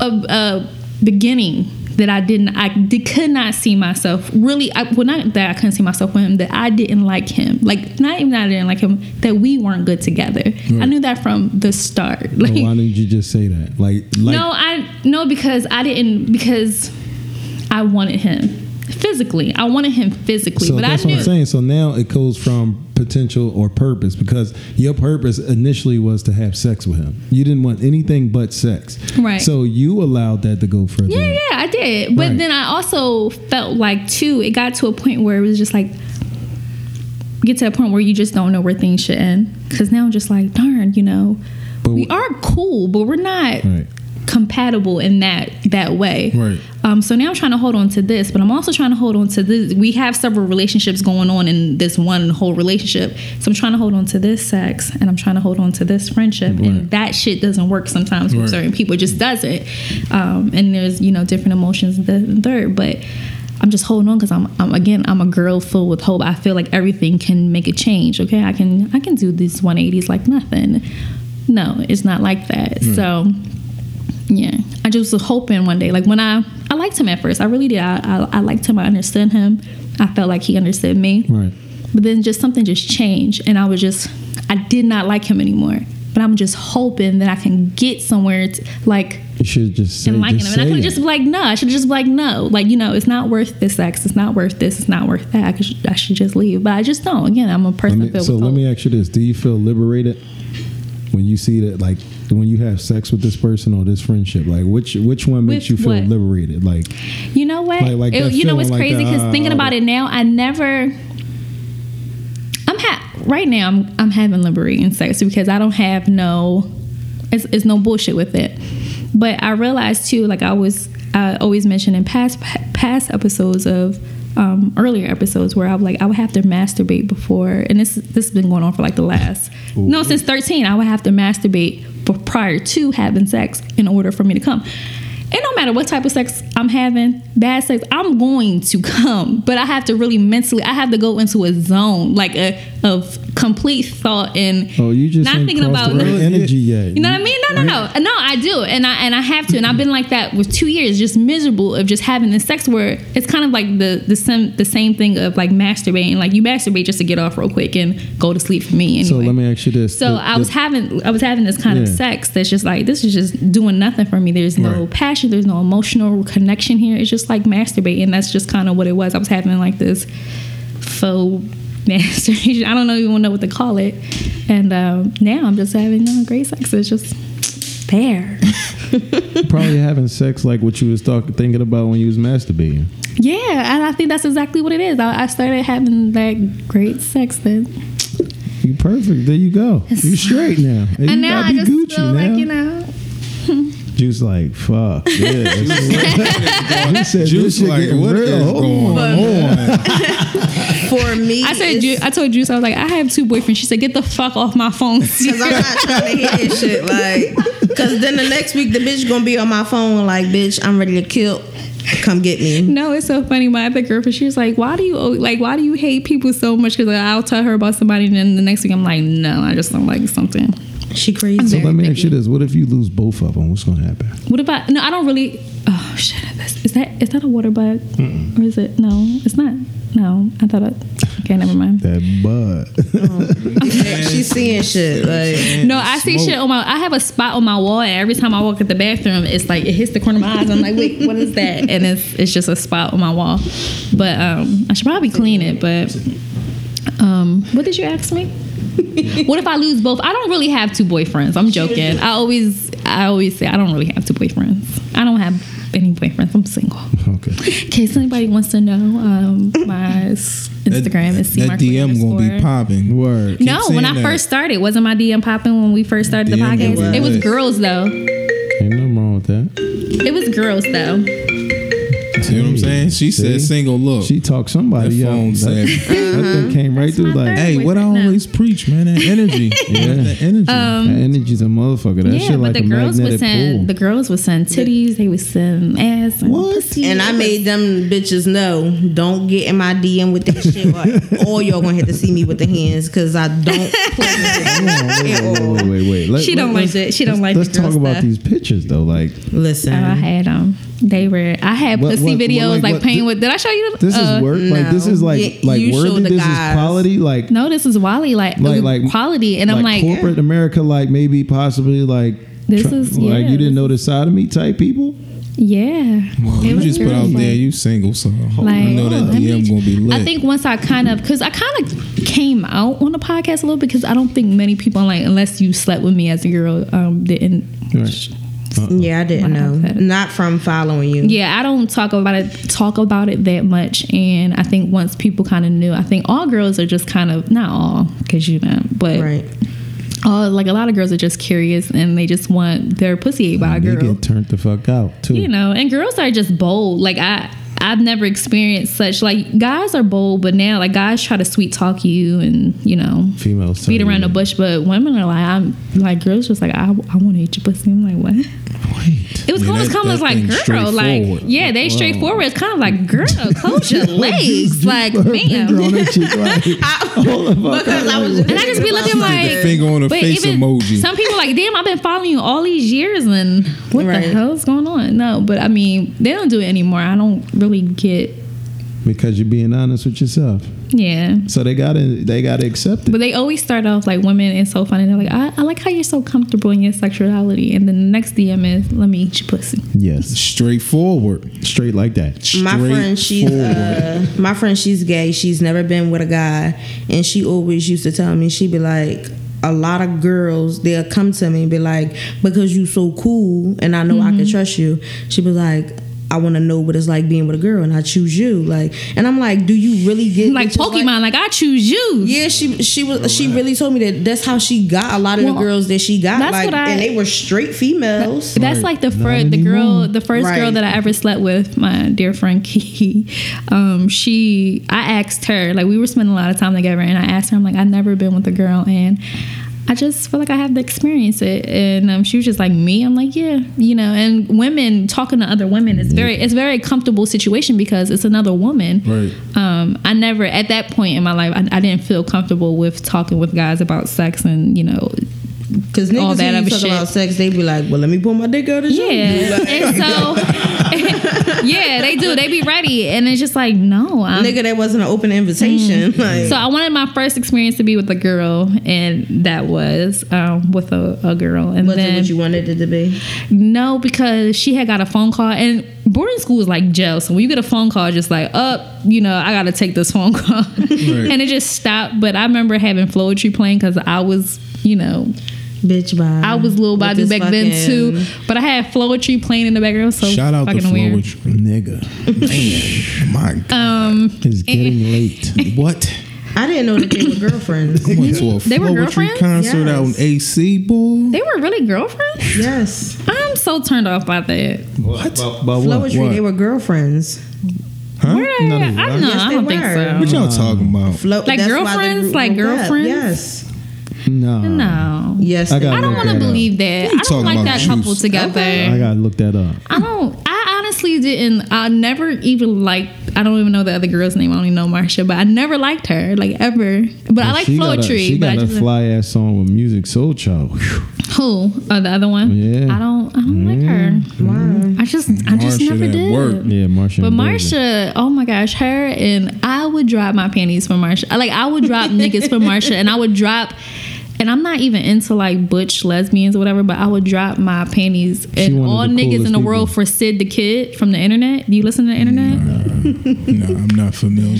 a, a beginning that I didn't, I did, could not see myself really. I, well, not that I couldn't see myself with him, that I didn't like him. Like not even that I didn't like him, that we weren't good together. I knew that from the start. Like, Well, why didn't you just say that? Like, like no, I no because I didn't because I wanted him physically. I wanted him physically, so but I that's knew. what I'm saying. So now it goes from potential or purpose because your purpose initially was to have sex with him. You didn't want anything but sex. Right. So you allowed that to go further. Yeah, yeah, I did. But Right. then I also felt like too, it got to a point where it was just like get to a point where you just don't know where things should end. Cause now I'm just like, darn, you know, But we are cool, but we're not Right. Compatible in that that way. Right. Um, so now I'm trying to hold on to this, but I'm also trying to hold on to this. We have several relationships going on in this one whole relationship. So I'm trying to hold on to this sex and I'm trying to hold on to this friendship. Right. And that shit doesn't work sometimes with certain people. It just doesn't. Um, and there's, you know, different emotions and third. But I'm just holding on because I'm, I'm again I'm a girl full with hope. I feel like everything can make a change. Okay, I can I can do these 180s like nothing. No, it's not like that. So Yeah, I just was hoping one day, like when I I liked him at first, I really did. I I, I liked him. I understood him. I felt like he understood me. Right. But then just something just changed, and I was just I did not like him anymore. But I'm just hoping that I can get somewhere, to, like You should just say, and liking just him. And I could just been like, no. I should just been like, no. Like you know, it's not worth this sex. It's not worth this. It's not worth that. I, could, I should just leave. But I just don't. Again, I'm a Let person me- filled so let hope. me ask you this: Do you feel liberated when you see that, like, when you have sex with this person or this friendship? Like, which which one makes With you feel what? liberated? Like, You know what? Like- like It- you know what's like crazy? Because uh, thinking about it now, I never. I'm ha- right now. I'm I'm having liberating sex because I don't have no. It's, it's no bullshit with it, but I realized too. Like I was, I always mentioned in past past episodes of. Um, earlier episodes where I would like I would have to masturbate before, and this this has been going on for like the last no since thirteen. I would have to masturbate prior to having sex in order for me to come. And no matter what type of sex I'm having, bad sex, I'm going to come. But I have to really mentally, I have to go into a zone like a of complete thought and oh, you just not thinking about the right energy yet. you know what I mean? No, no, no, no. I do, and I and I have to, and I've been like that with two years, just miserable of just having this sex where it's kind of like the the same the same thing of like masturbating. Like you masturbate just to get off real quick and go to sleep for me. Anyway. So let me ask you this: So The- I was the- having I was having this kind of sex that's just like this is just doing nothing for me. There's no Right. passion, there's no emotional connection here. It's just like masturbating. That's just kind of what it was. I was having like this faux [laughs] masturbation. I don't know even know what to call it. And um, now I'm just having uh, great sex. It's just there. [laughs] probably having sex like what you was talking, thinking about when you was masturbating. yeah, and I think that's exactly what it is. I, I started having that great sex then, You perfect. There you go. You straight now. [laughs] And, you and now I just Gucci feel now. like you know. Juice like fuck. Yeah. he said Juice this like, getting what real. is going on. on? [laughs] For me, I said, it's- Ju- I told Juice, I was like, I have two boyfriends. She said, get the fuck off my phone. [laughs] Cause I'm not trying to hear this shit. Like, cause then the next week the bitch gonna be on my phone like, bitch, I'm ready to kill. Come get me. No, it's so funny. My other girlfriend, she was like, "Why do you like? Why do you hate people so much?" Because I'll tell her about somebody, and then the next week I'm like, "No, I just don't like something." She crazy. So Very let me ask you this: What if you lose both of them? What's gonna happen? What about? No, I don't really. Oh shit! Is is that is that a water bug, or is it? No, it's not. No, I thought it. Okay, never mind. That bud. [laughs] [laughs] She's seeing shit. Like, No, I see shit on my. I have a spot on my wall, and every time I walk at the bathroom, it's like it hits the corner of my eyes. I'm like, wait, what is that? And it's it's just a spot on my wall. But um, I should probably clean it. But um, what did you ask me? [laughs] what if I lose both? I don't really have two boyfriends. I'm joking. I always I always say I don't really have two boyfriends. I don't have any boyfriends. I'm single. okay. [laughs] In case anybody wants to know, um, my Instagram is that, that DM gonna be popping. Word. no, when I that. first started, wasn't my DM popping when we first started the DM podcast? was. It was girls though. Ain't nothing wrong with that. It was girls though. See what I'm saying? She See? said single look. She talked somebody That out. phone That, said- that thing [laughs] came right through. my Like, hey, what I boyfriend now. always preach, man, that energy. [laughs] Yeah. That energy. Um, that energy's a motherfucker. That yeah, shit but like the a girls would magnetic send pull. the girls would send titties. They would send ass and What? pussy. and I made them bitches know, don't get in my DM with that shit, or, [laughs] or y'all gonna have to see me with the hands, cause I don't play with wait, it at wait, all. wait, wait, wait. Let- She don't let's- like it. She don't let's- like Let's the girl talk about stuff. these pictures though. Like, Listen, Oh, I had them. They were. I had What- pussy what- what, videos like, like, what- playing with. Did I show you? this uh, is work. like, this is like, Yeah, like worthy. the This guys. is quality. Like, No, this is Wally. Like, like, like quality, and I'm like, corporate America. Like, maybe possibly like. This try- is- like yeah, you didn't know the side of me type people. yeah. Well, you just put out fun. there you single, so Like, I know that let me- DM gonna be lit. I think once I kind of, because I kind of came out on the podcast a little because I don't think many people like unless you slept with me as a girl um didn't. Right. Yeah, I didn't Wow, know. that- Not from following you. Yeah, I don't talk about it talk about it that much, and I think once people kind of knew, I think all girls are just kind of not all because you know, but Right. all like a lot of girls are just curious and they just want their pussy ate by a They girl. get turned the fuck out too. you know and girls are just bold like i I've never experienced such like guys are bold, but now like guys try to sweet talk you and you know Females beat tell around you. the bush, but women are like I'm like girls just like I, I want to eat your pussy. I'm like what? Wait. It was Yeah, almost that- come as like girl, like straightforward. yeah, they straightforward. It's kind of like girl, [laughs] close your legs, like Her finger on ma'am. her cheek, like, hold the fuck Because I was like, And I just be looking like finger on the but face even emoji. Some people like, damn, I've been following you all these years, and what Right. the hell's going on? No, but I mean, they don't do it anymore. I don't really get. because you're being honest with yourself. Yeah, So they gotta they gotta accept it. but they always start off like women and so funny. They're like, I, I like how you're so comfortable in your sexuality, and then the next DM is, let me eat your pussy. Yes, Straightforward. straight like that. my friend she's uh, my friend she's gay she's never been with a guy and she always used to tell me she'd be like a lot of girls they'll come to me and be like because you so cool and i know i Mm-hmm. can trust you she'd be like I want to know what it's like being with a girl, and I choose you. Like, and I'm like, do you really get Like Pokemon, like, I choose you. yeah, she she was she really told me that that's how she got a lot of Well, the girls that she got. that's Like, what I- and they were straight females. That's Right. like the first, the girl, the first girl that I ever slept with, my dear friend [laughs] Kiki. Um, she, I asked her, like we were spending a lot of time together, and I asked her, I'm like, I've never been with a girl, and I just feel like I have to experience it. And um, she was just like, me. I'm like, yeah, you know. And women talking to other women is very, it's very comfortable situation because it's another woman. Right. Um, I never at that point in my life, I, I didn't feel comfortable with talking with guys about sex and you know Because All niggas that when you other talk shit. about sex, they be like, "Well, let me pull my dick out and show you." Yeah, Like, and so [laughs] yeah, they do. They be ready, and it's just like no, I'm. nigga, that wasn't an open invitation. Like, So I wanted my first experience to be with a girl, and that was um, with a, a girl. And was it then what you wanted it to be? no, because she had got a phone call, and boarding school is like jail. So when you get a phone call, just like up, you know, I got to take this phone call, [laughs] and it just stopped. But I remember having Floetry playing because I was, you know, Bitch, bye. I was Lil With Bobby this back then too. But I had Floetry playing in the background. So Shout out to fucking weird. Floetry. Nigga, Man, my [laughs] God. Um, it's getting late. [laughs] what? I didn't know that they were girlfriends. I went to a They were Floetry girlfriends? concert out in AC, boy. they were really girlfriends. yes, I'm so turned off by that. What? But, but what? Floetry, What? they were girlfriends. Huh? Where they No, I don't know. Yes, I don't think were. What y'all talking about? Flo- Like that's why the girlfriends? Like broke up. girlfriends? Yes, No, No. yes. I I don't want to believe that. I don't like about, that Juice? couple together. I gotta look that up. I don't. I honestly didn't. I never even liked. I don't even know the other girl's name. I only know Marsha, but I never liked her, like ever. But I like she got a, Floetry. she I got a fly ass song with Musiq Soulchild. Who? Oh, the other one. Yeah. I don't. I don't like her. Why? I just. I just never did. work. Yeah, Marsha. But. Marsha, oh my gosh, her and I would drop my panties for Marsha. Like I would drop niggas for Marsha, and I would drop. And I'm not even into like butch lesbians or whatever, but I would drop my panties and all niggas in the world people. for Syd the Kid from the internet. Do you listen to the internet? no, I'm not familiar.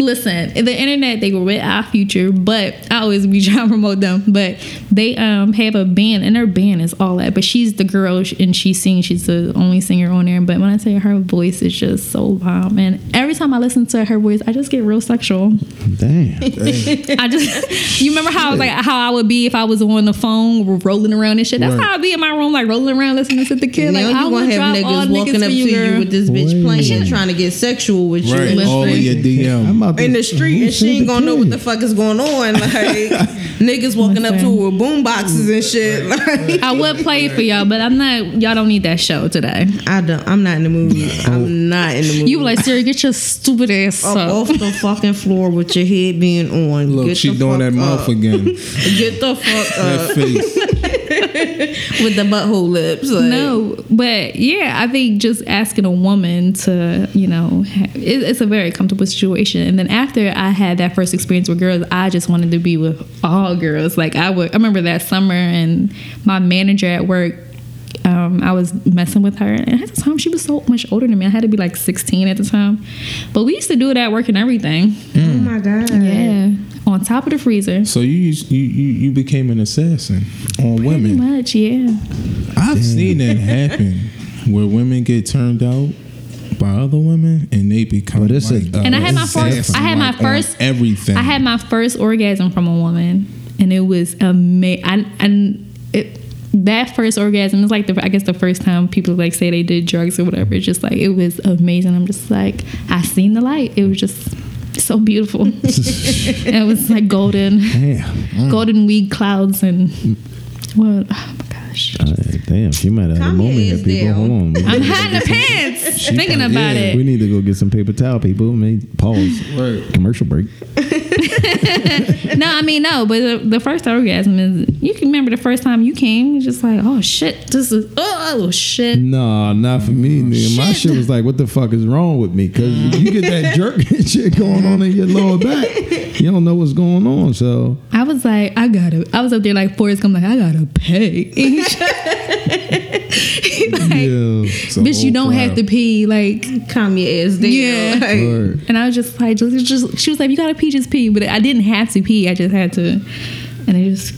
Listen, the internet they were with our future, but I always be [laughs] trying to promote them. But they um have a band, and their band is all that. But she's the girl, and she sings. She's the only singer on there. But when I say her voice is just so bomb, and every time I listen to her voice, I just get real sexual. Damn. [laughs] I just, you remember how I was like how I would be if I was on the phone rolling around and shit. That's Right. how I'd be in my room, like rolling around listening to the kid. now Like I you would gonna have all niggas walking niggas up for to you, you with this bitch Wait. playing, trying to get sexual with you. Right, all in your I'm DM. About to- in the street and she ain't gonna know what the fuck is going on. Like [laughs] niggas walking up to her with boom boxes and shit. Like I would play it for y'all, but I'm not. Y'all don't need that show today. I don't I'm not in the mood. I'm not in the mood. You were like, Siri, get your stupid ass up up. off the fucking floor with your head being on. Look, Get she doing that fuck mouth up. again. [laughs] Get the fuck that up face. [laughs] [laughs] with the butthole lips. Like, No, but yeah, I think just asking a woman to, you know, it, it's a very comfortable situation. And then after I had that first experience with girls, I just wanted to be with all girls. Like I would, I remember that summer, and my manager at work. Um, I was messing with her, and at the time she was so much older than me. I had to be like 16 at the time, but we used to do it at work and everything. Oh my god. Yeah, on top of the freezer. So you you you, you became an assassin on women. Pretty women. much, yeah. I've seen that [laughs] happen where women get turned out by other women and they become But it's a- like, And I had my first. I had my like, on first everything. I had my first orgasm from a woman, and it was amazing. And it that first orgasm is like the I guess the first time people like say they did drugs or whatever. It's just like it was amazing. I'm just like I seen the light. It was just so beautiful. [laughs] it was like golden, Damn. Mm. golden weed clouds and mm. what? Oh my gosh. Uh, damn, she might have had a moment here, is people. down. Hold on. I'm hiding the pants, thinking about yeah, it. we need to go get some paper towel, people. Maybe pause. Right. Commercial break. [laughs] no, I mean no, but the, the first orgasm is you can remember the first time you came, you're just like, oh shit, this is oh shit. No, not for me. nigga. My shit. shit was like, what the fuck is wrong with me? Because you get that [laughs] jerking [laughs] shit going on in your lower back, you don't know what's going on. So I was like, I gotta. I was up there like Forrest Gump, like I gotta pay. He like, yeah, bitch, you don't have to pee. Like, Calm your ass down. Yeah. Like, Word. and I was just like, just, just she was like, you gotta pee, just pee. But I didn't have to pee. I just had to, and it just.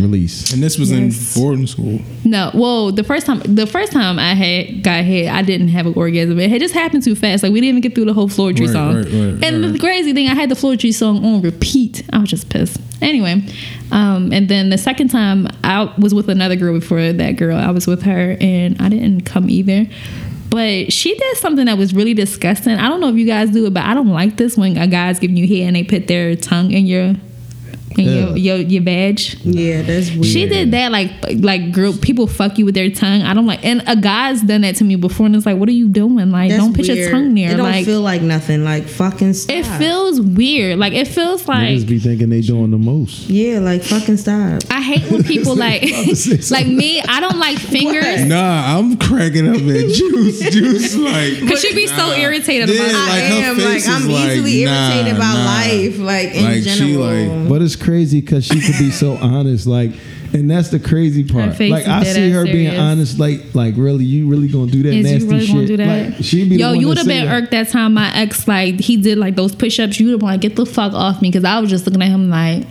release. And this was Yes. in boarding school. No, well, the first time, the first time I had got hit, I didn't have an orgasm. It had just happened too fast. Like we didn't even get through the whole Floetry Right, song. right, right, and right. the crazy thing, I had the Floetry song on repeat. I was just pissed. Anyway, um, and then the second time I was with another girl before that girl. I was with her, and I didn't come either. But she did something that was really disgusting. I don't know if you guys do it, but I don't like this when a guy's giving you head and they put their tongue in your in your, your your badge. yeah, that's weird. She did that like like girl people fuck you with their tongue. I don't like and a guy's done that to me before and it's like what are you doing? Like That's don't put your tongue there. It don't like feel like nothing. Like fucking stop. it feels weird. Like it feels like Niggas be thinking they doing the most. Yeah, like fucking stop. I hate when people [laughs] like [laughs] like me, I don't like fingers. Nah, I'm cracking up at [laughs] Juice. Juice like Cause she'd be so irritated Yeah, about like I am like I'm like, easily nah, irritated by nah. life, like in Like, she, general. like- But it's crazy because she could be so [laughs] honest, like, and that's the crazy part. Like I see her being honest, like, like really, you really gonna do that Is nasty really shit? that? Like, she'd be Yo, you would have been irked that time my ex like he did like those push ups. You would have been like, get the fuck off me because I was just looking at him like,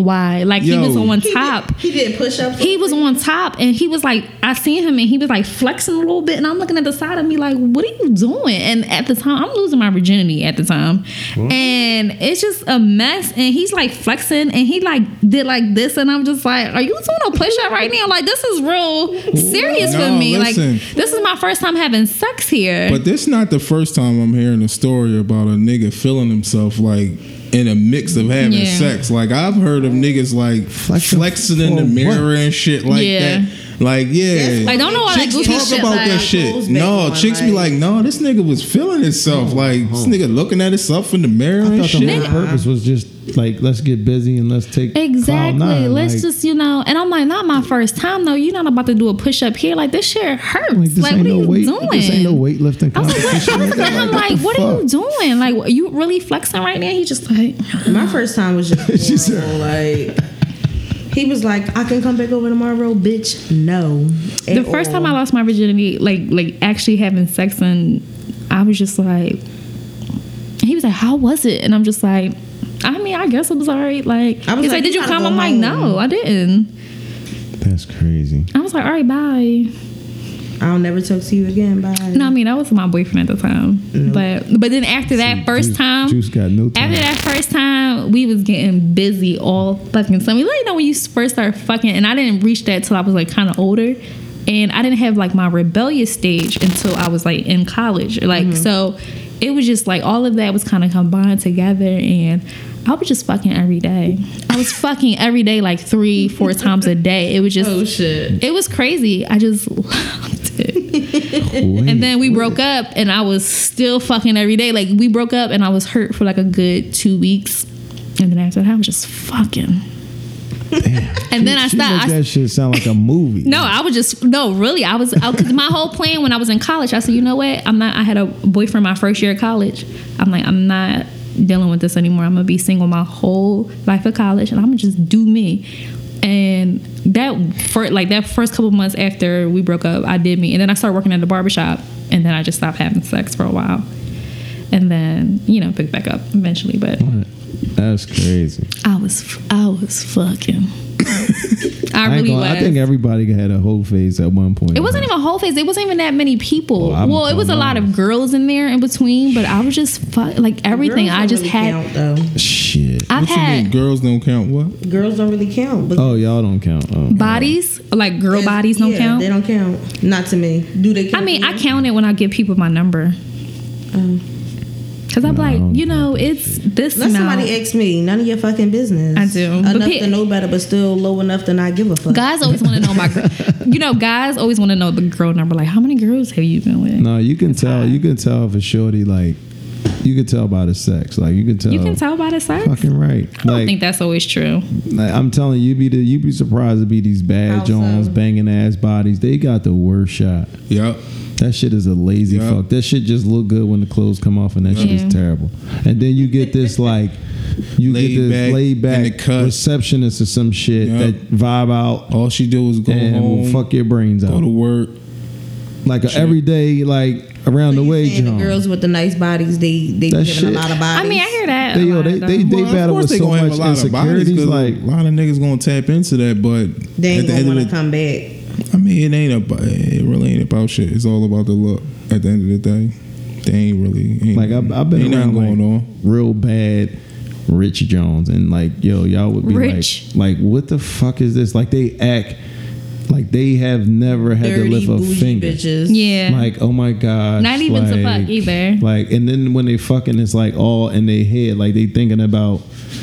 why? Like he was on He top. did, he didn't push ups. he was on top and he was like i seen him and he was like flexing a little bit and i'm looking at the side of me like what are you doing and at the time i'm losing my virginity at the time mm-hmm. and it's just a mess and he's like flexing and he like did like this and i'm just like are you doing a push-up right now like this is real serious for me listen. like this is my first time having sex here But this not the first time I'm hearing a story about a nigga feeling himself like in a mix of having Yeah. sex. Like I've heard of niggas like Flexing flexing in the mirror what? and shit like Yeah. that. Like yeah, That's Like, don't know all that chicks goofy talk shit, about like, that shit. No, on, chicks be like- like, no, this nigga was feeling himself. Like this nigga looking at himself in the mirror I and thought the shit. whole purpose was just like, let's get busy and let's take Exactly. nine. Let's like, just, you know, and I'm like, not my first time though. You're not about to do a push up here. Like this shit hurts. like Like, this what ain't are no you weight. doing? This ain't no weightlifting I was like, competition. I was nigga. looking at him Like, like, what what are you doing? Like, you really flexing right now? He just like, [laughs] My first time was just [laughs] horrible. like he was like, "I can come back over tomorrow, bitch." No. the first time I lost my virginity, like, like actually having sex, and I was just like, he was like, how was it? And I'm just like, I mean, I guess it was alright. Like, I was he's like, like, did you you come? I'm like, home. no, I didn't. That's crazy. I was like, all right, bye. I'll never talk to you again. Bye. No, I mean, that was my boyfriend at the time. But but then after that first Juice- time, Juice got no time. After that first time, we was getting busy all fucking summer. You let you know when you first start fucking, and I didn't reach that till I was like kind of older, and I didn't have like my rebellious stage until I was like in college. Like mm-hmm. so, it was just like all of that was kind of combined together, and I was just fucking every day. I was fucking every day, like three, four times a day. It was just, oh shit. it was crazy. I just loved it. Wait, And then we wait. broke up, and I was still fucking every day. Like we broke up, and I was hurt for like a good two weeks, and then after that, I was just fucking. And then I stopped. I, that shit sound like a movie. no, I was just no, really. I was because my whole plan when I was in college, I said, you know what? I'm not. I had a boyfriend my first year of college. I'm like, I'm not dealing with this anymore. I'm gonna be single my whole life of college, and I'm gonna just do me. And that for like that first couple months after we broke up, I did me, and then I started working at the barbershop, and then I just stopped having sex for a while. And then you know pick back up eventually. But That's crazy. I was I was fucking. [laughs] I I, really gonna- was. I think everybody had a whole phase at one point. It wasn't even a whole phase. It wasn't even that many people. Oh, well, it was a lot of girls in there in between, but I was just fu- like everything. I just really had. count, though. shit. I've What you mean? had Girls don't count what? Girls don't really count. But Oh, y'all don't count. Oh. bodies, like girl bodies, don't yeah, count. They don't count. Not to me. Do they? I mean, I count it when I give people my number. Um, Cause I'm No, like, you know, it's this Let amount. somebody ask me. None of your fucking business. I do. But Enough pe- to know better, but still low enough to not give a fuck. Guys always want to know my, [laughs] you know, guys always want to know the girl number. Like, how many girls have you been with? No, you can tell. You can tell if a shorty like. You can tell by the sex. Like you can tell. You can tell by the sex. Fucking right. I don't Like, think that's always true. like, I'm telling you, you be the, you be surprised to be these bad How Jones so? banging ass bodies. They got the worst shot. Yep. That shit is a lazy Yeah. fuck. That shit just look good when the clothes come off, and that shit is terrible. And then you get this [laughs] like, you Laid get this back laid back receptionist or some shit Yeah. that vibe out All she do is go and home, fuck your brains go out. Go to work. Like a everyday, like around So the you way saying the girls with the nice bodies, they they That giving shit- a lot of bodies. I mean, I hear that. They, a yo, lot, they, though. they, they Well, battle course with so much a lot of bodies Like, a lot of niggas gonna tap into that, but they at ain't the gonna end want of to the, come back. I mean, it ain't about. It really ain't about shit. It's all about the look. At the end of the day, they ain't really. Ain't, like I've, I've been ain't around going like, on. real bad Rich Jones, and like yo, y'all would be Rich. like, like what the fuck is this? Like they act like they have never had Dirty to lift a bougie finger. bitches. Yeah. Like oh my god, Not even to fuck either. Like and then when they fucking, it's like all in their head, like they thinking about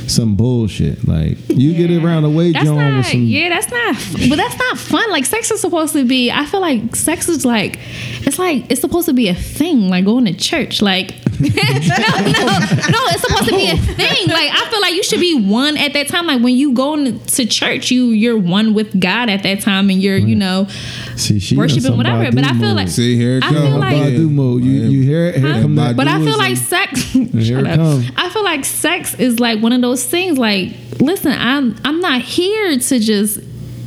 some bullshit. Like you get Yeah. around the way That's John not, with some. yeah, that's not, but that's not fun. Like, sex is supposed to be, I feel like sex is like, it's like, it's supposed to be a thing, like going to church. Like, [laughs] no, no, no, it's supposed to be a thing. Like, I feel like you should be one at that time. Like, when you go to church, you, you're one with God at that time and you're, you know, See, she worshiping whatever. But I feel mode. like, See, here it I comes. feel like- Badu mode. You you hear it? Here Huh? come that. But I feel like a- sex. [laughs] Here it up. come. I feel like sex is like one of those things. Like, listen, I'm I'm not here to just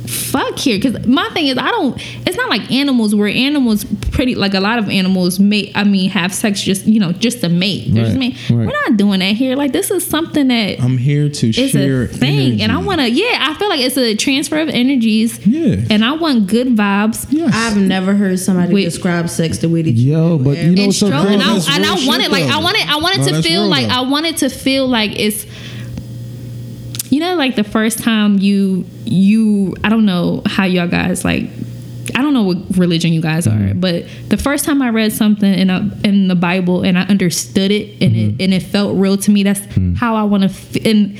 fuck here because my thing is I don't. It's not like animals where animals pretty like a lot of animals mate. I mean, have sex just you know just to mate. There's Right, me. right. We're not doing that here. Like this is something that I'm here to is share a thing, and I want to. Yeah, I feel like it's a transfer of energies. Yeah. and I want good vibes. Yes. I've never heard somebody Wait. describe sex the way that you Yo, but you know and what's so stroke, and I, That's and real I wanted shit, like I though. wanted I wanted No, to feel real, like though. I wanted to feel like it's you know like the first time you you I don't know how y'all guys like I don't know what religion you guys are, mm-hmm. but the first time I read something in a, in the Bible and I understood it and it mm-hmm. and it felt real to me. That's mm-hmm. how I want to f- and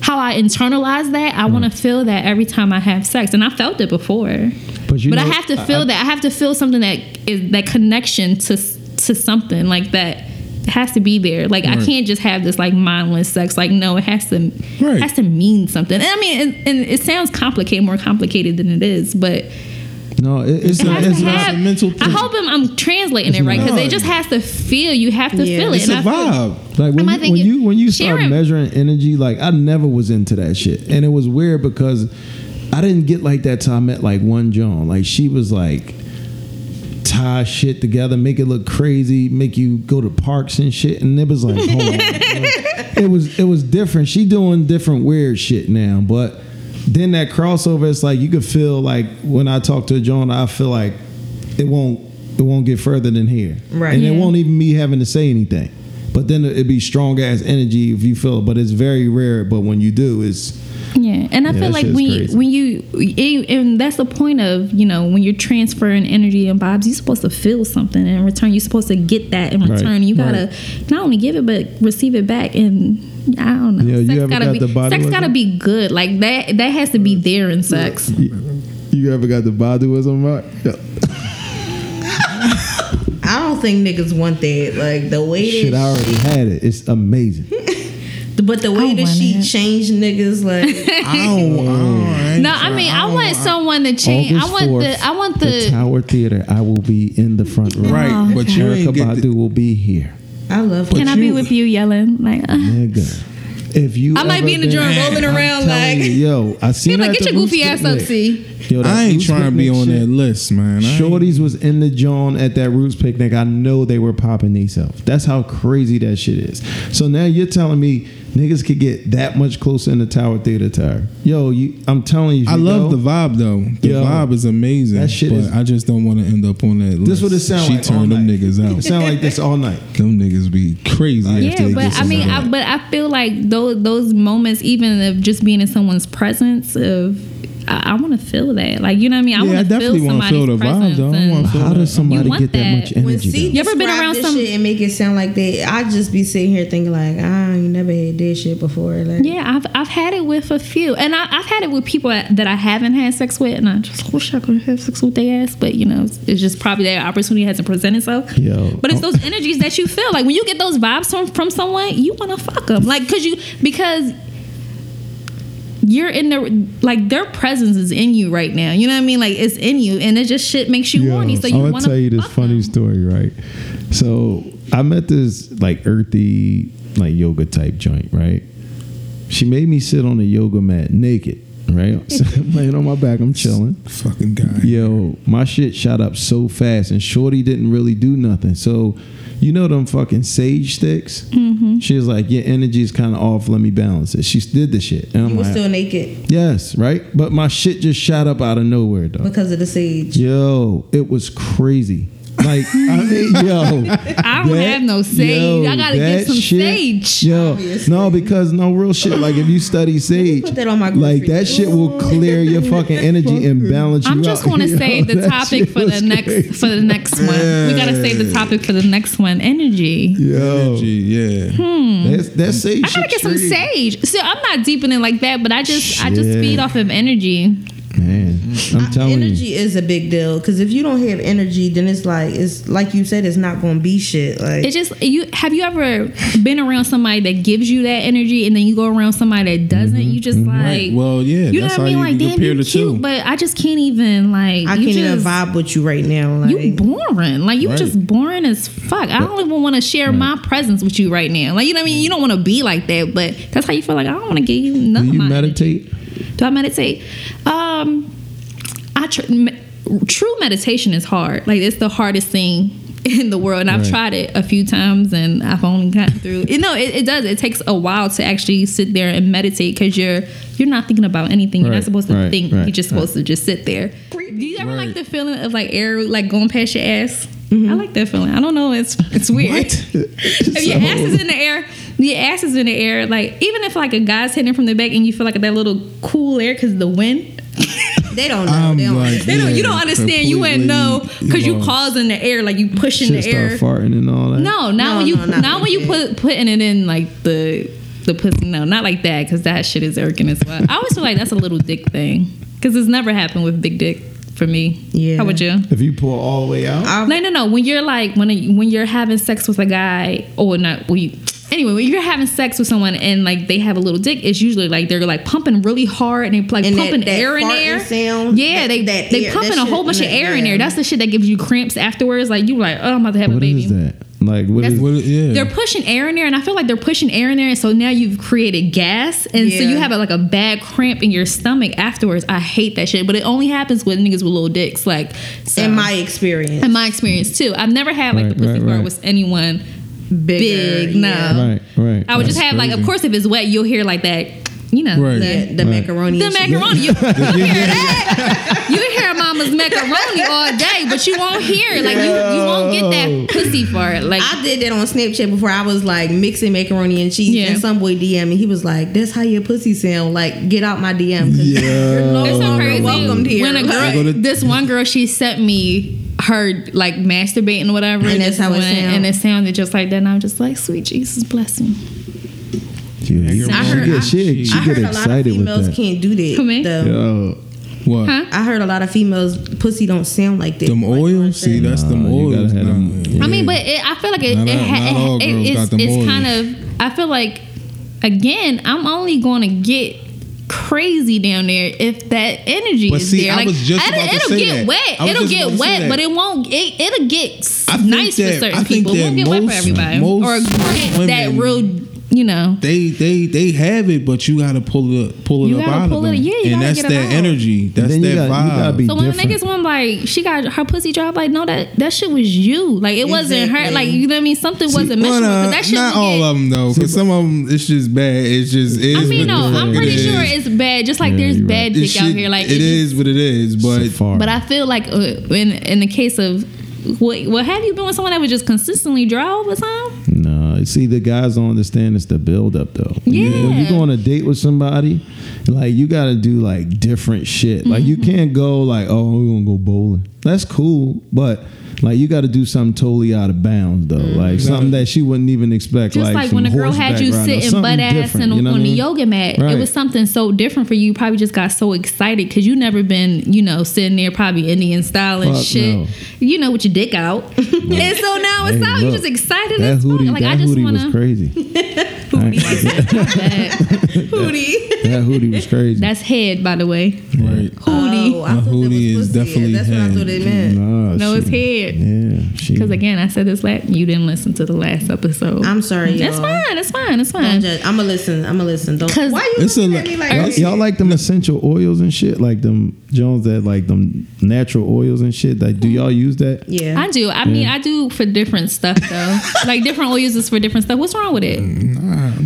how I internalize that. I want to feel that every time I have sex, and I felt it before. But you but know, I have to feel that. I have to feel something that is that connection to to something like that. It has to be there. Like I can't just have this like mindless sex. Like no, it has to Right. it has to mean something. And I mean, and, and it sounds complicated, more complicated than it is, but No, it, it's it not. It's have. a mental I thing. hope I'm, I'm translating It's it right because it just has to feel. You have to Yeah. feel it. It's a And I feel- vibe. Like when I you, when you when you start measuring energy, like I never was into that shit, and it was weird because I didn't get like that till I met like one Joan. Like she was like tie shit together, make it look crazy, make you go to parks and shit, and it was like, hold on, [laughs] it was it was different. She doing different weird shit now, but then that crossover, it's like you could feel like when I talk to John, I feel like it won't it won't get further than here, Right. And it won't even me having to say anything. But then it'd be strong ass energy if you feel it. But it's very rare. But when you do, it's Yeah, and I Yeah, feel like shit's when you, when you it- and that's the point of you know when you're transferring energy and vibes, you're supposed to feel something in return. You're supposed to get that in Right, return. You gotta right. not only give it but receive it back. And I don't know. Yeah, you sex ever gotta got be the body sex like gotta that? be good. Like that that has to be there in sex. you ever got the Baduism right? I don't think niggas want that. Like the way Shit, I already had it. It's amazing. [laughs] she, but the way that she it. changed niggas like [laughs] I don't. I don't [laughs] ain't No, I mean I don't- want someone to change. I want 4th, the I want the the Tower Theater. I will be in the front row. Right, Oh, but you Erykah ain't get Badu the, will be here, I love what you Can. I be with you yelling like uh, [laughs] nigga. If you, I might ever be in the been- joint rolling I'm around like- you, yo, I seen Be her like, get your goofy ass up, see. Yo, I ain't trying to be on shit, that list, man. I ain't- Shorties was in the John at that Roots picnic. I know they were popping these up. That's how crazy that shit is. So now you're telling me niggas could get that much closer in the Tower Theater Tower. Yo, you, I'm telling you. if I you love go, the vibe though. The Yo, vibe is amazing. that shit but is- I just don't want to end up on that list. This would it sound she like. all turned them night. niggas It sound like this all night. them niggas be crazy. Yeah, they but I mean, I, but I feel like those those moments, even of just being in someone's presence, of I, I want to feel that. Like you know what I mean? I yeah, I want to definitely feel want to somebody's feel the vibe presence. though. I and- want to feel How that. does somebody get that, that. much When energy? C? You ever been around this some- shit and make it sound like that? I just be sitting here thinking like, ah, you never had this shit before. Like, Yeah, I've I've had it with a few, and I, I've had it with people that I haven't had sex with, and I just wish I could have sex with their ass, but you know, it's, it's just probably that opportunity hasn't presented itself. Yo. but it's Oh. those energies that you feel like when you get those vibes from from someone, you want to fuck them, like because you because you're in their like their presence is in you right now. You know what I mean? Like it's in you, and it just shit makes you Yo, horny. So I'm you gonna tell you this funny funny 'em. story, right? So I met this like earthy, like yoga type joint, right? She made me sit on a yoga mat naked, right? [laughs] So I'm laying on my back, I'm chilling. fucking guy. Yo, my shit shot up so fast, and Shorty didn't really do nothing. So, you know them fucking sage sticks? Mm-hmm. She was like, "Your energy is kind of off. Let me balance it." She did the shit, and I'm you were like, still naked "Yes, right." But my shit just shot up out of nowhere, though. because of the sage. Yo, it was crazy. Like, [laughs] I mean, [laughs] yo, I don't have no sage. I gotta get some shit- sage. Yo, Obviously. no, because no real shit. Like, if you study sage, put that on my like grocery that shit will clear your [laughs] fucking energy and balance you I'm just going to Yo, save the topic for the was next crazy. for the next one. We got to save the topic for the next one. Energy. Yo, Energy, yeah. Hmm. that's that sage. I gotta get some sage. So I'm not deep in it like that, but I just I just feed off of energy. Man, I'm telling energy you. is a big deal because if you don't have energy, then it's like it's like you said, it's not going to be shit. Like It just you have you ever been around somebody that gives you that energy and then you go around somebody that doesn't? Mm-hmm. You just mm-hmm. like Right. Well, yeah, you know that's what I mean? you Like can damn, you the cute, two. but I just can't even like I you can't even vibe with you right now. Like You boring. Like you Right. just boring as fuck. I don't even want to share my presence with you right now. Like you know what I mean? You don't want to be like that, but that's how you feel like I don't want to give you nothing. Do you meditate? energy. Do I meditate? Um I tr- me- true meditation is hard. Like it's the hardest thing [laughs] in the world and I've Right. tried it a few times and I've only gotten through. You know, it, it does. It takes a while to actually sit there and meditate cuz you're you're not thinking about anything. You're Right, not supposed to right, think. right, you're just supposed to just sit there. Do you ever Right. like the feeling of like air like going past your ass? I like that feeling. I don't know. It's it's weird. [laughs] if your ass is in the air, your ass is in the air. Like even if like a guy's hitting from the back and you feel like that little cool air because the wind. [laughs] they don't know. I'm they don't like- They don't. You don't understand. You wouldn't know because you lost. causing the air like you pushing Shit the air. start farting and all that. No, not No, when you no, not, not when you put putting it in like the the pussy. No, not like that because that shit is irking as well. I always feel like that's a little dick thing because it's never happened with big dick for me. Yeah. How would you? If you pull all the way out, I, No, no, no. When you're like when when you're having sex with a guy or not, when you, anyway, when you're having sex with someone and like they have a little dick, it's usually like they're like pumping really hard and they like And pumping that air in there. sound, yeah, that- they that they air- pumping that a whole bunch of air in there. That's the shit that gives you cramps afterwards. Like you like, oh, I'm about to have a baby. is that? Like, what That's- What, yeah. They're pushing air in there, and I feel like they're pushing air in there, and so now you've created gas, and so you have a, like a bad cramp in your stomach afterwards. I hate that shit, but it only happens with niggas with little dicks. Like, so, in my experience, in my experience too, I've never had like Right, the pussy right, part right. with anyone Bigger, big. No, yeah. Right, right. I would just That's have like, of course, if it's wet, you'll hear like that. You know, Right. the, the, the Right. macaroni. the macaroni. You, you [laughs] hear that? You hear mama's macaroni all day, but you won't hear like you, you won't get that pussy part. Like I did that on Snapchat before. I was like mixing macaroni and cheese, Yeah. and some boy DM me. He was like, "That's how your pussy sound. Like, get out my DM. 'cause Yeah. you're no It's so crazy. welcomed here." When a girl, Like, Go to- this one girl, she sent me her like masturbating or whatever, And that's how it one- sound. and it sounded just like that. And I'm just like, sweet Jesus, bless me. She, she, I heard- get, she, she I heard get a lot of excited females can't do that. Who, me? though. Yo, what? Huh? I heard a lot of females pussy don't sound like that. Them Like, oils? See, that's them Nah, you oils. Nah. them- Yeah. I mean, but it, I feel like it, Not it, not all it- it's, it's kind of. I feel like again, I'm only going to get crazy down there if that energy But is see, there. I Like, was just it'll, to say get that. wet. It'll get about wet, but it won't. It, it'll get nice that- for certain people. It that won't get wet for everybody. most or that women- real you know. They they they have it, but you gotta pull it pull it You up gotta out pull of it- yeah, you and gotta that's get 'em that out. energy. That's then that gotta- vibe. gotta be So when the different. niggas one like she got her pussy dropped, like no that that shit was you. Like it wasn't her. Like you know what I mean. Something wasn't Well, mentioned. nah, Because that shit not would all get- of them though, because some of them it's just bad. It's just it I mean, no, I'm pretty it sure is. it's bad. Just like Yeah, there's you're bad right. It dick out here. Like it it is what it is, but Safari. But I feel like uh, in in the case of what what have you been with someone that would just consistently dry all the time? No, see, the guys don't understand it's the build up though. When you- when you go on a date with somebody, like you got to do like different shit. Like Mm-hmm. you can't go like, oh, we're gonna go bowling. That's cool, but like you got to do something totally out of bounds though. Like something that she wouldn't even expect. Mm-hmm. Just like, some when a girl had you sitting butt ass and you know on the yoga mat, Right. it was something so different for you. You probably just got so excited because you never been, you know, sitting there probably Indian style and Fuck shit. no. You know, with your dick out, [laughs] and so now it's Hey, out. You just excited That as fuck. hootie, Like that I just wanna. was crazy. [laughs] Hootie. [laughs] that hootie was crazy. That's head, by the way. right. Hootie. Oh, I A thought that was hootie is definitely That's what I head. thought it meant. Nah, no, it's head. Yeah. Because again, I said this last. You didn't listen to the last episode. I'm sorry, y'all. It's fine. It's fine. It's fine. I'm gonna listen. I'm gonna listen. Don't. 'Cause Why you it's a looking lo- at me like Y'all, y'all like them essential oils and shit, like them Jones that like them natural oils and shit. Like, do y'all use that? Yeah. I do. I mean, I do for different stuff though. [laughs] like different oils is for different stuff. What's wrong with it?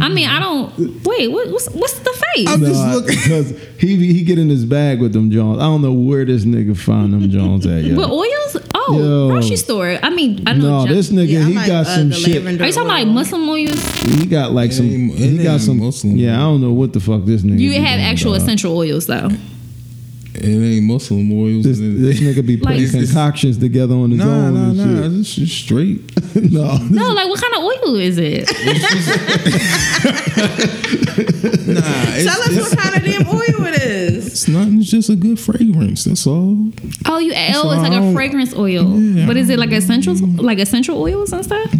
I mean, I don't. Wait, what, what's what's the face? I'm just Nah, looking. because he he get in his bag with them Jones. I don't know where this nigga found them Jones at. Yo. But oils? Oh, Yo. grocery store. I mean, I know. no, John- this nigga Yeah, I he like, got uh, some the shit. lavender Are you talking oil. like Muslim oils? He got like some. ain't- He got ain't some. Muslim. Yeah, I don't know what the fuck this nigga. You be have doing, actual dog. essential oils though. It ain't Muslim oils. This, in it. this nigga be putting It's- it's- concoctions together on his Nah, own. nah, and nah. shit. It's just straight. [laughs] no, No, like what kind of oil is it? [laughs] [laughs] Nah, it's, Tell us what kind of damn oil it is. it's nothing. It's just a good fragrance. That's all. Oh, you oh, it's like a fragrance oil. Yeah. But is it like essentials, like essential oils and stuff?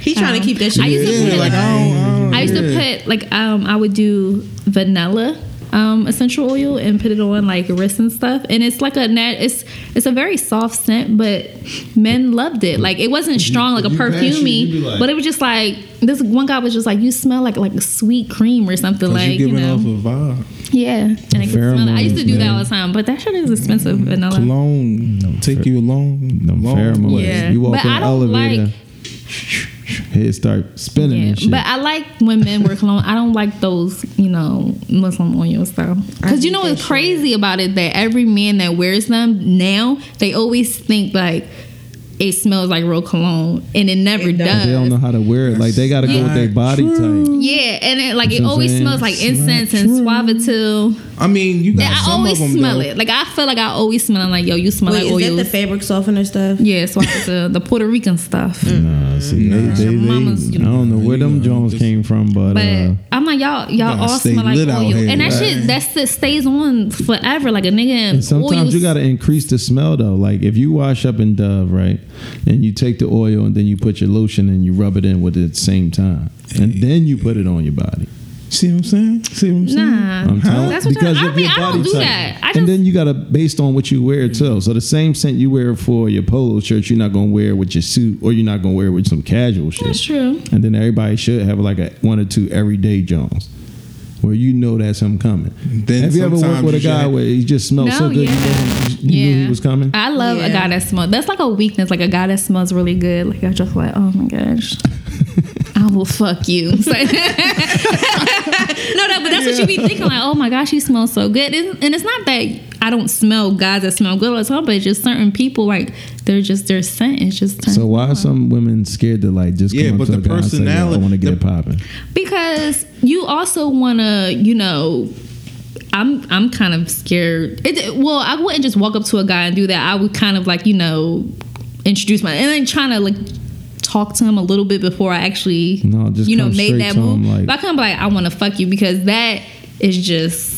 He trying to keep that shit. I used to Yeah, put like I. I, I used yeah. to put like um I would do vanilla um essential oil and put it on like wrists and stuff and it's like a nat it's it's a very soft scent but men loved it like it wasn't strong like a you perfumey you like- but it was just like this one guy was just like you smell like like a sweet cream or something." like you you know off a vibe. yeah and I could smell it I used to do that all the time but that shit is expensive vanilla Cologne take you along. them long pheromones. Yeah. You walk But in I the don't elevator, like- head start spinning Yeah, and shit. but I like when men wear cologne. I don't like those, you know, Muslim oils though. Because you know what's crazy about it that every man that wears them now, they always think like it smells like real cologne, and it never It don't. does. they don't know how to wear it. Like they got to go with their body type. Yeah, and it, like You it know what I'm always saying? smells like It's incense and true. suavitel. I mean, you got Yeah, I always of them smell though. it. Like I feel like I always smell like yo, you smell Wait, like is that oils. the fabric softener stuff? yeah, suavitel, the Puerto Rican stuff. Nah, see, they, they, they, I don't know where them Jones came from, but, But uh, I'm like y'all, y'all gotta all smell like lit oil, here, and that right? shit that's that stays on forever. Like a nigga and sometimes oils. you got to increase the smell though. Like if you wash up in Dove, right, and you take the oil and then you put your lotion and you rub it in with it at the same time, and then you put it on your body. See what I'm saying? See what I'm saying? Nah, I'm telling that's what because I, I of mean. your I body don't do type. that. I just and then you gotta based on what you wear too. So the same scent you wear for your polo shirt, you're not gonna wear with your suit, or you're not gonna wear with some casual shit. that's true. And then everybody should have like a one or two everyday Jones, where you know that's him coming. Then have you ever worked with a guy should- where he just smells so No, good, yeah. you, know, you yeah, knew he was coming? I love a guy that smells. That's like a weakness. Like a guy that smells really good. Like I'm just like, oh my gosh. [laughs] I will fuck you. [laughs] [laughs] No, no, but that's what you be thinking. Like, oh my gosh, he smells so good. And and it's not that I don't smell guys that smell good all the time, but it's just certain people like they're just their scent is just So why are some women scared to like just come Yeah, up but to the a guy and say, "Yo, I personality- want to get the- it popping? because you also want to you know i'm i'm kind of scared. It, well i wouldn't just walk up to a guy and do that. I would kind of like you know introduce my and then trying to like talk to him a little bit before i actually No, just you know made that move him, like- but i can't be like i want to fuck you because that is just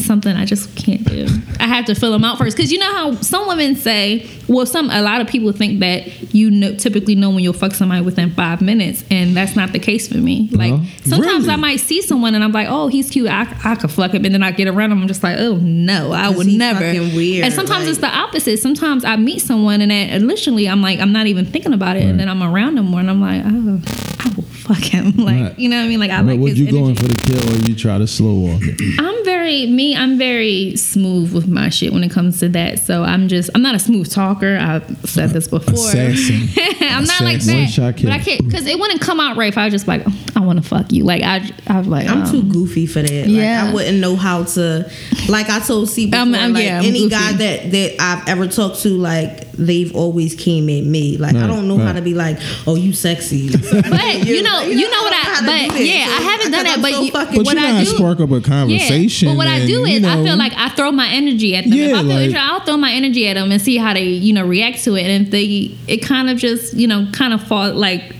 something I just can't do. I have to fill them out first because you know how some women say, well, some a lot of people think that you know typically know when you'll fuck somebody within five minutes, and that's not the case for me. Like Well, sometimes really? I might see someone and I'm like, oh, he's cute, I, I could fuck him, and then I get around him, I'm just like, oh no, I would he never. fucking weird, and sometimes like- it's the opposite. Sometimes I meet someone and initially I'm like, I'm not even thinking about it, and then I'm around them more, and I'm like, oh, I will fuck him. Like Right. you know what I mean? Like I But like would you energy. going for the kill or you try to slow walk it? [clears throat] I'm very me. I'm very smooth with my shit when it comes to that. So I'm just. I'm not a smooth talker. I've said this before. Assassin. [laughs] I'm not like that. One shot kill. But I can't because it wouldn't come out right if I was just like I want to fuck you. Like I. I was like I'm um, too goofy for that. Yeah. Like I wouldn't know how to like I told C before, I'm- I'm- like yeah, any goofy. guy that that I've ever talked to, like they've always came at me. Like I don't know how to be like, oh you sexy. [laughs] But you know, you know what I I. don't know how to But do yeah, I haven't done that. I'm But so you, fucking- But what you I gotta do. spark up a conversation. Yeah, but what I do is you I feel like I throw my energy at them. if I feel like- interested, I'll throw my energy at them and see how they, you know, react to it. And if they, it kind of just, you know, kind of fall like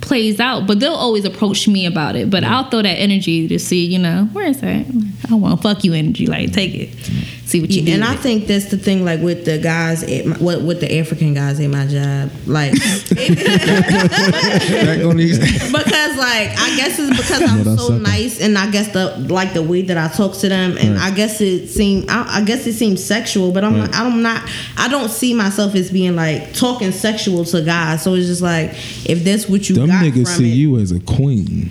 plays out. But they'll always approach me about it. But I'll throw that energy to see, you know, where is that? I want fuck you energy. Like take it, see what you do. and I it. think that's the thing, like with the guys, at my, what with the African guys at my job, like [laughs] back on these. [laughs] because like I guess it's because I'm What so suck. nice and I guess the like the way that I talk to them and Right. I guess it seemed I, I guess it seems sexual but I'm Right. I'm not I don't see myself as being like talking sexual to guys so it's just like if that's what you Them got niggas from see it, you as a queen.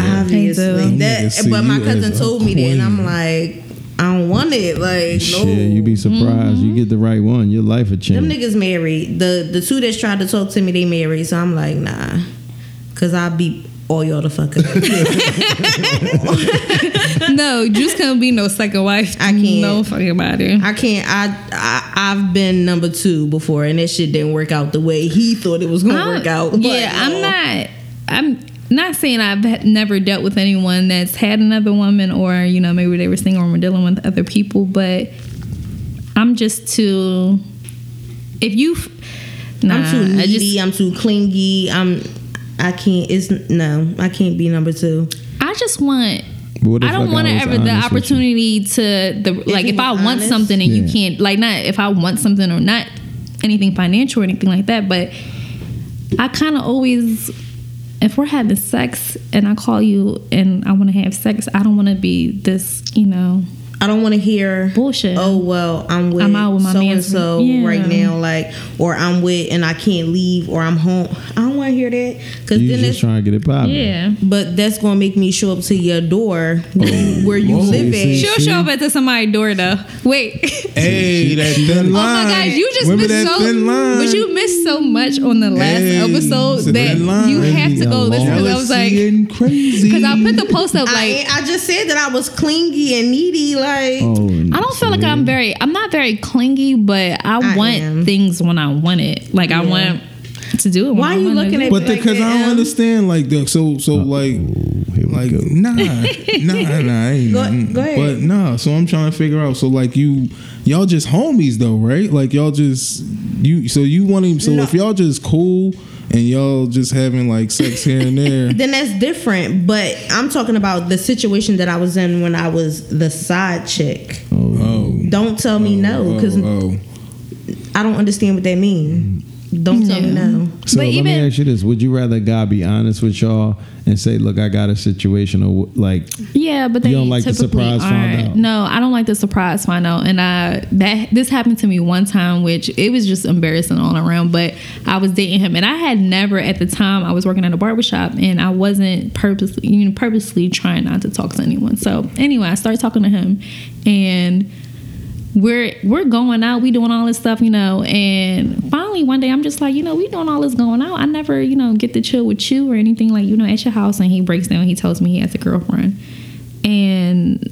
obviously Them that niggas see but my cousin told me that and I'm like I don't want it like no Shit, you be surprised. You mm-hmm. get the right one, your life would them niggas married the the two that tried to talk to me they married so I'm like nah cause I beat all y'all the fuck up [laughs] no, just can't be no second wife. I can't. No fucking body. I can't. I, I I've been number two before, and that shit didn't work out the way he thought it was gonna I'm- work out. But, Yeah, I'm not. I'm not saying I've never dealt with anyone that's had another woman, or you know, maybe they were single and were dealing with other people. But I'm just too. If you, nah, I'm too needy. just, I'm too clingy. I'm. I can't. It's no. I can't be number two. I just want. What I don't want to ever the honest with you? opportunity to the like you if I was want something and you can't like not if I want something or not anything financial or anything like that, but I kind of always if we're having sex and I call you and I want to have sex, I don't want to be this, you know, I don't want to hear bullshit. Oh well, I'm with, I'm out with my so and so right now, like, or I'm with and I can't leave, or I'm home. I don't want to hear that because then just it's. trying to get it popping. yeah. But that's gonna make me show up to your door oh, where you Whoa. live See, at. She'll show up at somebody's door though. Wait. [laughs] Hey, that she- thin Oh my gosh, you just Remember missed that so thin line? but you missed so much on the last Hey, episode that you have to go listen because I was like crazy. because I put the post up like ain't- I just said that I was clingy and needy, like. Oh, I don't feel like I'm very I'm not very clingy, but I, I want am. things when I want it. Like I want to do it. Why are you looking at it. But because that, I don't understand, like the so so like here we like go. nah nah nah [laughs] ain't Go- go ahead. But nah, so I'm trying to figure out. So like you y'all just homies though, right? Like y'all just you so you want him. So No. if y'all just cool and y'all just having like sex here and there. [laughs] then that's different. But I'm talking about the situation that I was in when I was the side chick. Oh, Don't tell me oh, no, because oh, oh. I don't understand what that means. Don't tell me No. no. So But let even- me ask you this: Would you rather God be honest with y'all and say, "Look, I got a situation," or like, Yeah, but they You don't like the surprise find out? No, I don't like the surprise find out. And I that this happened to me one time, which it was just embarrassing all around. But I was dating him, and I had never at the time I was working at a barbershop, and I wasn't purposely you know, purposely trying not to talk to anyone. So anyway, I started talking to him, and we're we're going out, we doing all this stuff, you know, and finally one day I'm just like, you know, we doing all this going out. I never, you know, get to chill with you or anything like, you know, at your house. And he breaks down, he tells me he has a girlfriend, and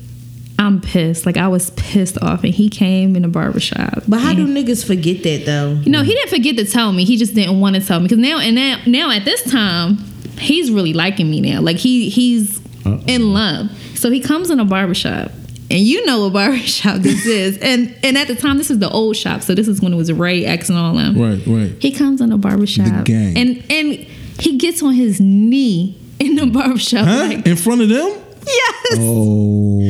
I'm pissed. Like I was pissed off, and he came in the barbershop. But how do niggas forget that though? you know, he didn't forget to tell me. He just didn't want to tell me because now and now, now at this time, he's really liking me now. Like he he's Uh-oh. in love. So he comes in a barbershop. And you know what barbershop [laughs] this is. And and at the time this is the old shop. So this is when it was Ray X and all them. Right, right. He comes in a barbershop. The gang. And and he gets on his knee in the [laughs] barbershop. Huh? Like, In front of them? yes. oh,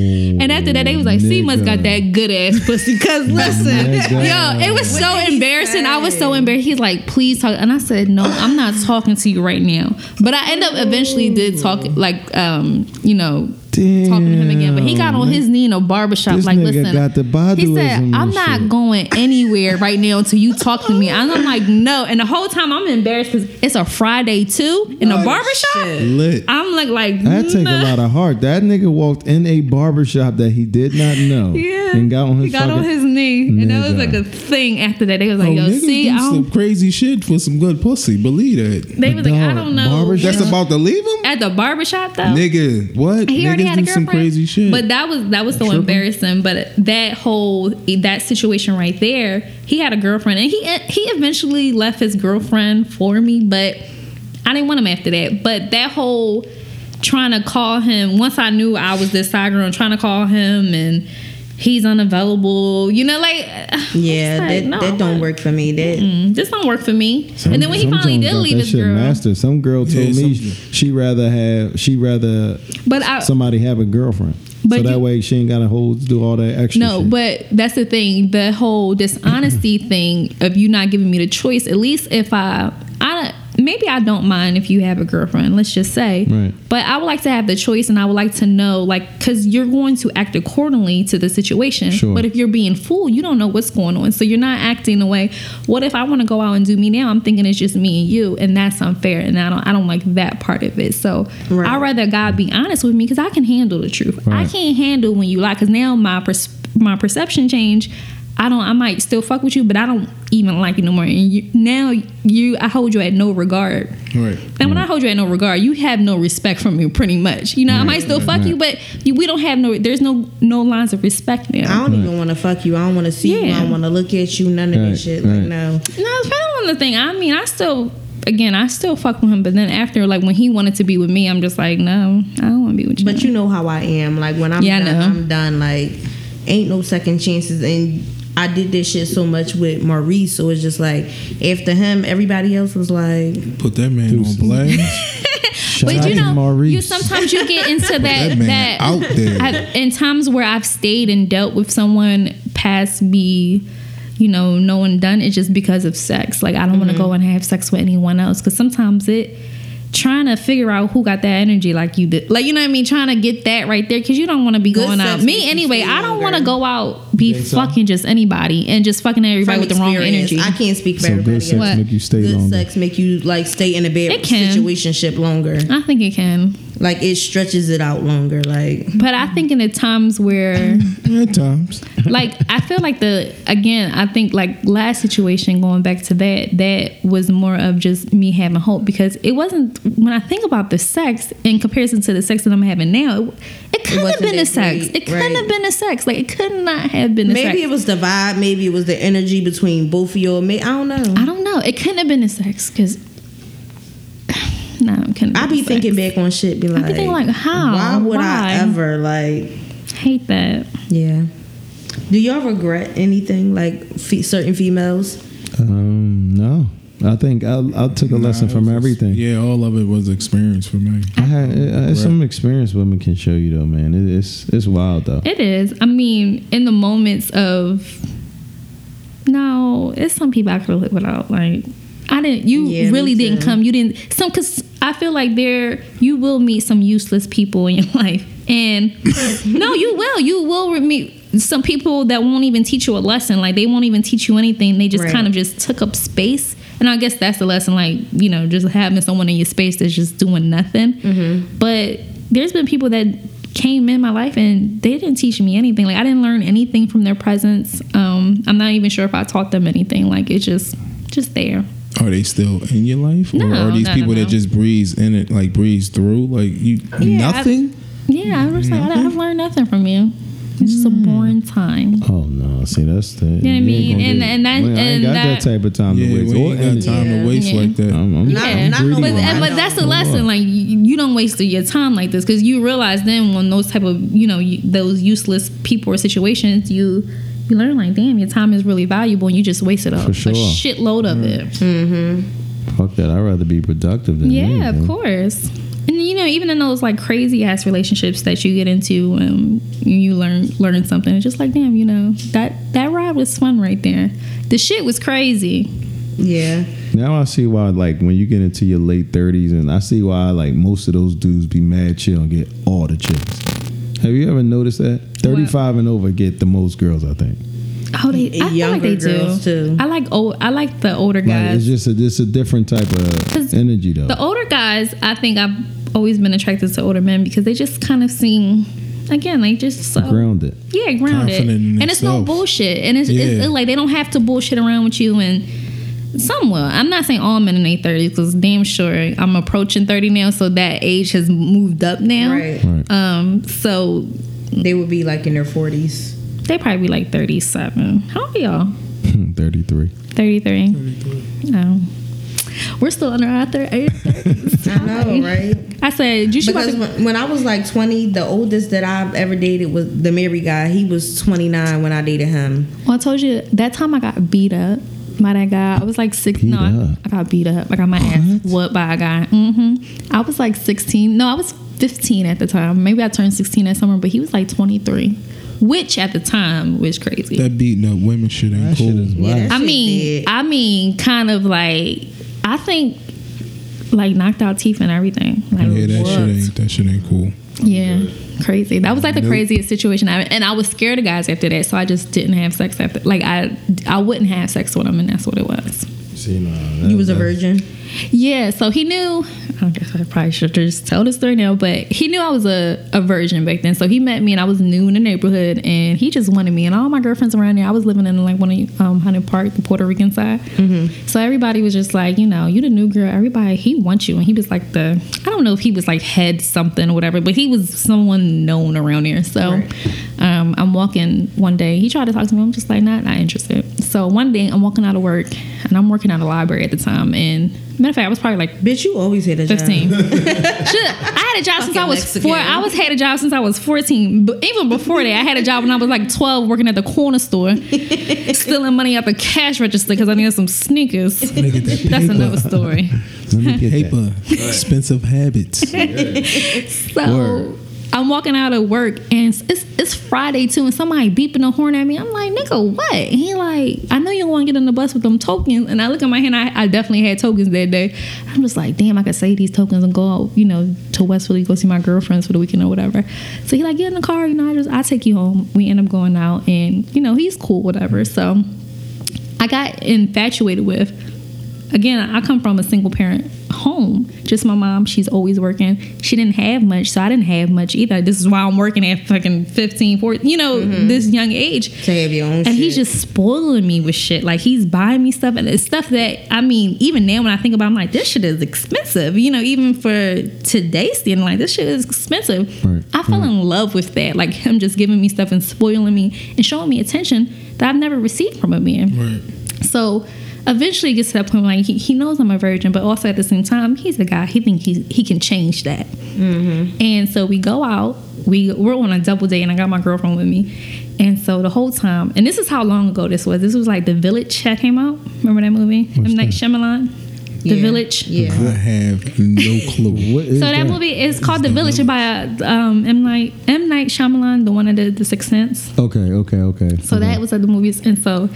And after that, they was like, "C must got that good ass pussy." Cause [laughs] listen, yo, it was so did he embarrassing. I was so embarrassed. He's like, "Please talk," and I said, "No, I'm not talking to you right now." But I end up eventually did talk, like, um, you know, Damn. talking to him again. But he got on his knee in a barbershop, This like, nigga listen. got the he said, I'm not shit." going anywhere right now until you talk to me. And I'm like, no. And the whole time I'm embarrassed because it's a Friday too in a barbershop. shit. Lit. I'm like, like That take a lot of heart. That nigga walked in a barbershop that he did not know. [laughs] Yeah, And got on his he got on his knee, and that was like a thing. After that, they was Oh, like, "Yo, niggas see, do I some don't." crazy shit for some good pussy. Believe that. They was like, "I don't know." barbershop- That's about to leave him, at the barbershop though. nigga. What? he already had a girlfriend. some crazy shit. But that was that was so Tripping. embarrassing. But that whole that situation right there, he had a girlfriend, and he he eventually left his girlfriend for me. But I didn't want him after that. But that whole trying to call him once I knew I was this side girl and trying to call him and he's unavailable. You know, like Yeah, like, that, no, that don't work for me. That Mm, this don't work for me. Some- and then when he finally did leave that his girl, master. Some girl told Yeah, me some- she rather have she rather but I somebody have a girlfriend. But so that you- way she ain't gotta hold do all that extra. No, shit. but that's the thing. The whole dishonesty [laughs] thing of you not giving me the choice. At least if I, I maybe I don't mind if you have a girlfriend. Let's just say. Right. But I would like to have the choice, and I would like to know, like, because you're going to act accordingly to the situation. Sure. But if you're being fooled, you don't know what's going on, so you're not acting the way. What if I want to go out and do me now? I'm thinking it's just me and you, and that's unfair, and I don't, I don't like that part of it. So Right. I'd rather God be honest with me because I can handle the truth. I can't handle when you lie because now my pers- my perception change. I don't. I might still fuck with you, but I don't even like you no more. And you, now you, I hold you at no regard. right. And when I hold you at no regard, you have no respect from me, pretty much. You know, I might still fuck you, but you, we don't have no. There's no no lines of respect now. I don't even want to fuck you. I don't want to see you. I don't want to look at you. None of Right, that shit. right. Like no. No, it's kind of the thing. I mean, I still, again, I still fuck with him, but then after, like when he wanted to be with me, I'm just like, no, I don't want to be with you. But you know how I am. Like when I'm Yeah, done. I'm done. Like ain't no second chances. And I did this shit so much with Maurice, so it's just like after him, everybody else was like, Put that man on blast. [laughs] Shout but out you to know, Maurice. you sometimes you get into that that man that out there. I- in times where I've stayed and dealt with someone past me, you know, no one done it just because of sex. Like I don't want to Mm-hmm. go and have sex with anyone else because sometimes it trying to figure out who got that energy like you did like you know what i mean trying to get that right there because you don't want to be Good going out me anyway i don't want to go out be think so? fucking just anybody and just fucking everybody from with the wrong energy I can't speak for so good sex. What? make you stay Good longer. sex make you like stay in a bad It can. situationship longer. i think it can Like it stretches it out longer. Like but i think in the times where [laughs] At times. [laughs] like I feel like the again I think like last situation going back to that that was more of just me having hope because it wasn't when I think about the sex in comparison to the sex that I'm having now it, it couldn't have been the that sex great, it couldn't right. have been the sex like it could not have been the sex. maybe sex it was the vibe. Maybe it was the energy between both of you. May I don't know. I don't know it couldn't have been the sex because [sighs] no it couldn't I have be been thinking sex. back on shit. Be like, I be thinking like, how? Why would Why? I ever like? hate that Yeah. Do y'all regret anything like fe- certain females? Um, no, I think I, I took a lesson Nah, it from was- everything. Yeah, all of it was experience for me. I had uh, it's some experience women can show you though, man. It, it's it's wild though. It is. I mean, in the moments of no, it's some people I could have live without. Like I didn't. You Yeah, really didn't too. come. You didn't. Some because I feel like there you will meet some useless people in [laughs] your life, and no, you will. You will meet some people that won't even teach you a lesson. Like they won't even teach you anything. They just Right. kind of just took up space. And I guess that's the lesson. Like you know, just having someone in your space that's just doing nothing. Mm-hmm. But there's been people that came in my life and they didn't teach me anything. Like I didn't learn anything from their presence. Um, I'm not even sure if I taught them anything. Like it's just just there. Are they still in your life, or No, are these no, no, people no. that just breeze in it, like breeze through, like you Yeah, I- nothing? Yeah, I was like, I've learned nothing from you. It's just a boring time. Oh no, see that's the. You know what I mean? And- and that- I ain't and got that- that, type of time yeah, to waste. we ain't got time Yeah. to waste Yeah. like that. I'm, I'm, Not- I'm not But, with more. my- but that's the lesson. Like you, you don't waste your time like this because you realize then when those type of you know you, those useless people or situations you you learn like damn your time is really valuable and you just wasted a, For sure. a shitload of it. Mm-hmm. Fuck that. I'd rather be productive than Yeah, anything. of course. And you know, even in those like crazy ass relationships that you get into, um, you learn learn something. It's just like, damn, you know, that that ride was fun right there. The shit was crazy. Yeah. Now I see why, like, when you get into your late thirties, and I see why, like, most of those dudes be mad chill and get all the chicks. Have you ever noticed that? 35 and over get the most girls, I think. Oh, they. I feel like they do. too. I like old. I like the older Like, guys. it's just a, it's a different type of energy, though. The older guys, I think I've always been attracted to older men because they just kind of seem, again, like just so Grounded. yeah, grounded, Confident in and it's no bullshit, and it's, it's, Yeah. it's like they don't have to bullshit around with you and. Somewhat. I'm not saying all men in their 30s because damn sure I'm approaching 30 now, so that age has moved up now. Right. Right. Um, so They would be like in their forties. they probably be like 37. How old are y'all? [laughs] 33. 33. No. We're still under our thir- age 30s. I know, right? I said, you should Because to- when, when I was like 20, the oldest that I've ever dated was the married guy. He was 29 when I dated him. Well, I told you that time I got beat up by that guy. I was like six. Beat no, I- up? I got beat up. I got my ass whooped by a guy. hmm I was like 16. No, I was 15 at the time. Maybe I turned 16 that summer, but he was like 23, which at the time was crazy. That beating up women shit ain't That cool. shit is Yeah, that I shit mean, did. I mean, kind of like I think like knocked out teeth and everything. Like, yeah, that shit ain't that shit ain't cool. Yeah, crazy. That was like the Nope. craziest situation. I, and I was scared of guys after that, so I just didn't have sex after. Like I, I wouldn't have sex with them, and that's what it was. See, no, You was a virgin. Yeah, so he knew. I guess I probably should just tell the story now, but he knew I was a, a virgin back then. So he met me, and I was new in the neighborhood, and he just wanted me. And all my girlfriends around there, I was living in like one of um, Hunting Park, the Puerto Rican side. So everybody was just like, you know, you the new girl. Everybody, he wants you, and he was like the. I don't know if he was like head something or whatever, but he was someone known around here. So um, I'm walking one day. He tried to talk to me. I'm just like, not not interested. So one day I'm walking out of work, and I'm working at a library at the time, and. Matter of fact, I was probably like Bitch, you always had a job. 15. [laughs] Shit, I had a job since I was Mexican. four. I was had a job since I was 14. But even before that, I had a job when I was like 12 working at the corner store, [laughs] stealing money out the cash register because I needed some sneakers. That That's paper. another story. Let me get that. Paper, expensive habits. [laughs] So Word. I'm walking out of work and it's, it's Friday too, and somebody beeping a horn at me. I'm like, nigga, what? He like, I know you don't want to get on the bus with them tokens. And I look at my hand, I, I definitely had tokens that day. I'm just like, damn, I could save these tokens and go out, you know, to West Philly, go see my girlfriends for the weekend or whatever. So he like, get in the car, you know, I just I take you home. We end up going out, and you know, he's cool, whatever. So I got infatuated with again, I come from a single parent home. Just my mom, she's always working. She didn't have much, so I didn't have much either. This is why I'm working at fucking 15, 14, you know, mm-hmm. this young age. To have your own And shit. he's just spoiling me with shit. Like he's buying me stuff and it's stuff that I mean, even now when I think about it, I'm like, this shit is expensive. You know, even for today's standard, like this shit is expensive. Right. I fell in love with that. Like him just giving me stuff and spoiling me and showing me attention that I've never received from a man. Right. So eventually gets to that point where like he, he knows I'm a virgin, but also at the same time, he's a guy. He thinks he, he can change that. And so we go out. We we're on a double date, and I got my girlfriend with me. And so the whole time, and this is how long ago this was. This was like The Village that came out. Remember that movie? M Night Shyamalan. The Yeah. Village. Yeah. I have no [laughs] clue. What is So that movie is called The Village by um, M Night M Night Shyamalan, the one that did The Sixth Sense. Okay, okay, okay. So that was at the movies, and so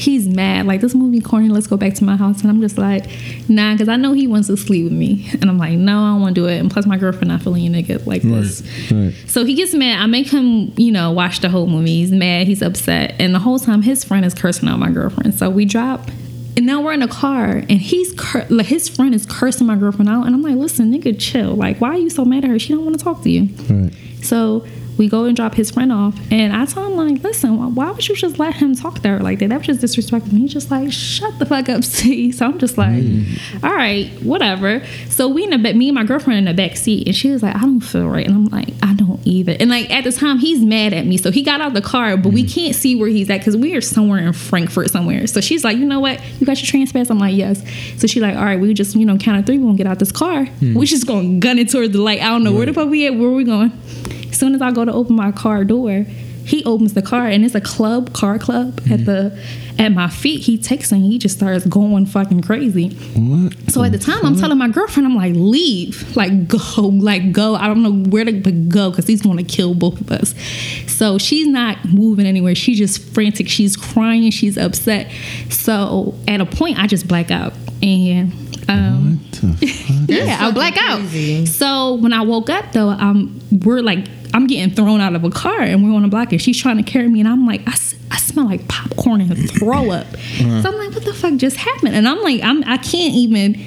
he's mad. Like this movie corny. Let's go back to my house, and I'm just like, nah, because I know he wants to sleep with me, and I'm like, no, I don't want to do it. And plus, my girlfriend not feeling a nigga like this. Right. So he gets mad. I make him, you know, watch the whole movie. He's mad. He's upset, and the whole time his friend is cursing out my girlfriend. So we drop. And now we're in a car, and he's cur- like his friend is cursing my girlfriend out, and I'm like, "Listen, nigga, chill. Like, why are you so mad at her? She don't want to talk to you." Right. So we go and drop his friend off, and I told him like, "Listen, why- why would you just let him talk to her like that? That was just disrespectful." He's just like, "Shut the fuck up, [laughs] see." So I'm just like, mm. "All right, whatever." So we in the back, me and my girlfriend in the back seat, and she was like, "I don't feel right," and I'm like, "I don't either." And like at the time, he's mad at me, so he got out of the car, but we mm. can't see where he's at because we are somewhere in Frankford somewhere. So she's like, "You know what? You got your TransPass?" I'm like, "Yes." So she's like, "All right, we just you know count of three, we're gonna get out this car. Mm. We just gonna gun it towards the light. I don't know where the fuck we at. Where we going?" As soon as I go to open my car door, he opens the car and it's a club, car club at the at my feet. He takes and he just starts going fucking crazy. What? So at the time, I'm telling my girlfriend, I'm like, leave, like go, like go. I don't know where to but go because he's going to kill both of us. So she's not moving anywhere. She's just frantic. She's crying. She's upset. So at a point, I just black out and. Um, What the [laughs] fuck? yeah, I black out. crazy. So when I woke up though, um, we're like I'm getting thrown out of a car and we're on a block and she's trying to carry me and I'm like, I, s- I smell like popcorn and throw up. Uh-huh. So I'm like, what the fuck just happened? And I'm like, I'm I can't even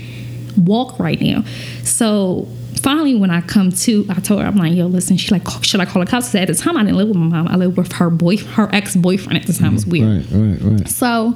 walk right now. So finally when I come to, I told her, I'm like, yo, listen, she like, should I call the cops? at the time I didn't live with my mom. I lived with her boy, her ex-boyfriend at the time. It was mm-hmm. weird. Right, right, right. So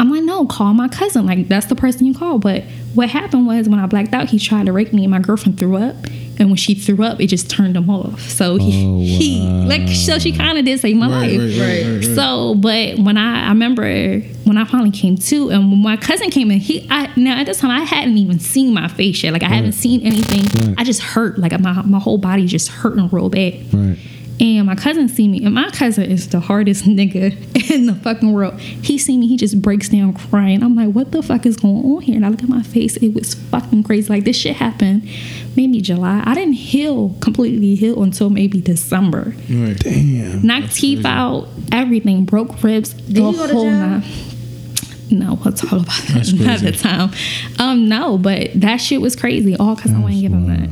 I'm like, no, call my cousin. Like, that's the person you call. But what happened was when I blacked out, he tried to rape me and my girlfriend threw up. And when she threw up, it just turned him off. So he, Oh, he like, so she kind of did save my Right, life. right, right. So, but when I, I remember when I finally came to, and when my cousin came in, he, I, now at this time, I hadn't even seen my face yet. Like, I haven't seen anything. I just hurt. Like, my, my whole body just hurting real bad. Right. And my cousin see me, and my cousin is the hardest nigga [laughs] in the fucking world. He see me, he just breaks down crying. I'm like, what the fuck is going on here? And I look at my face, it was fucking crazy. Like this shit happened maybe July. I didn't heal completely heal until maybe December. Right. Damn. Knocked teeth out, everything, broke ribs, the you go to whole jail? nine. No, we'll talk about that [laughs] another time. Um, no, but that shit was crazy. All because I wasn't give him that.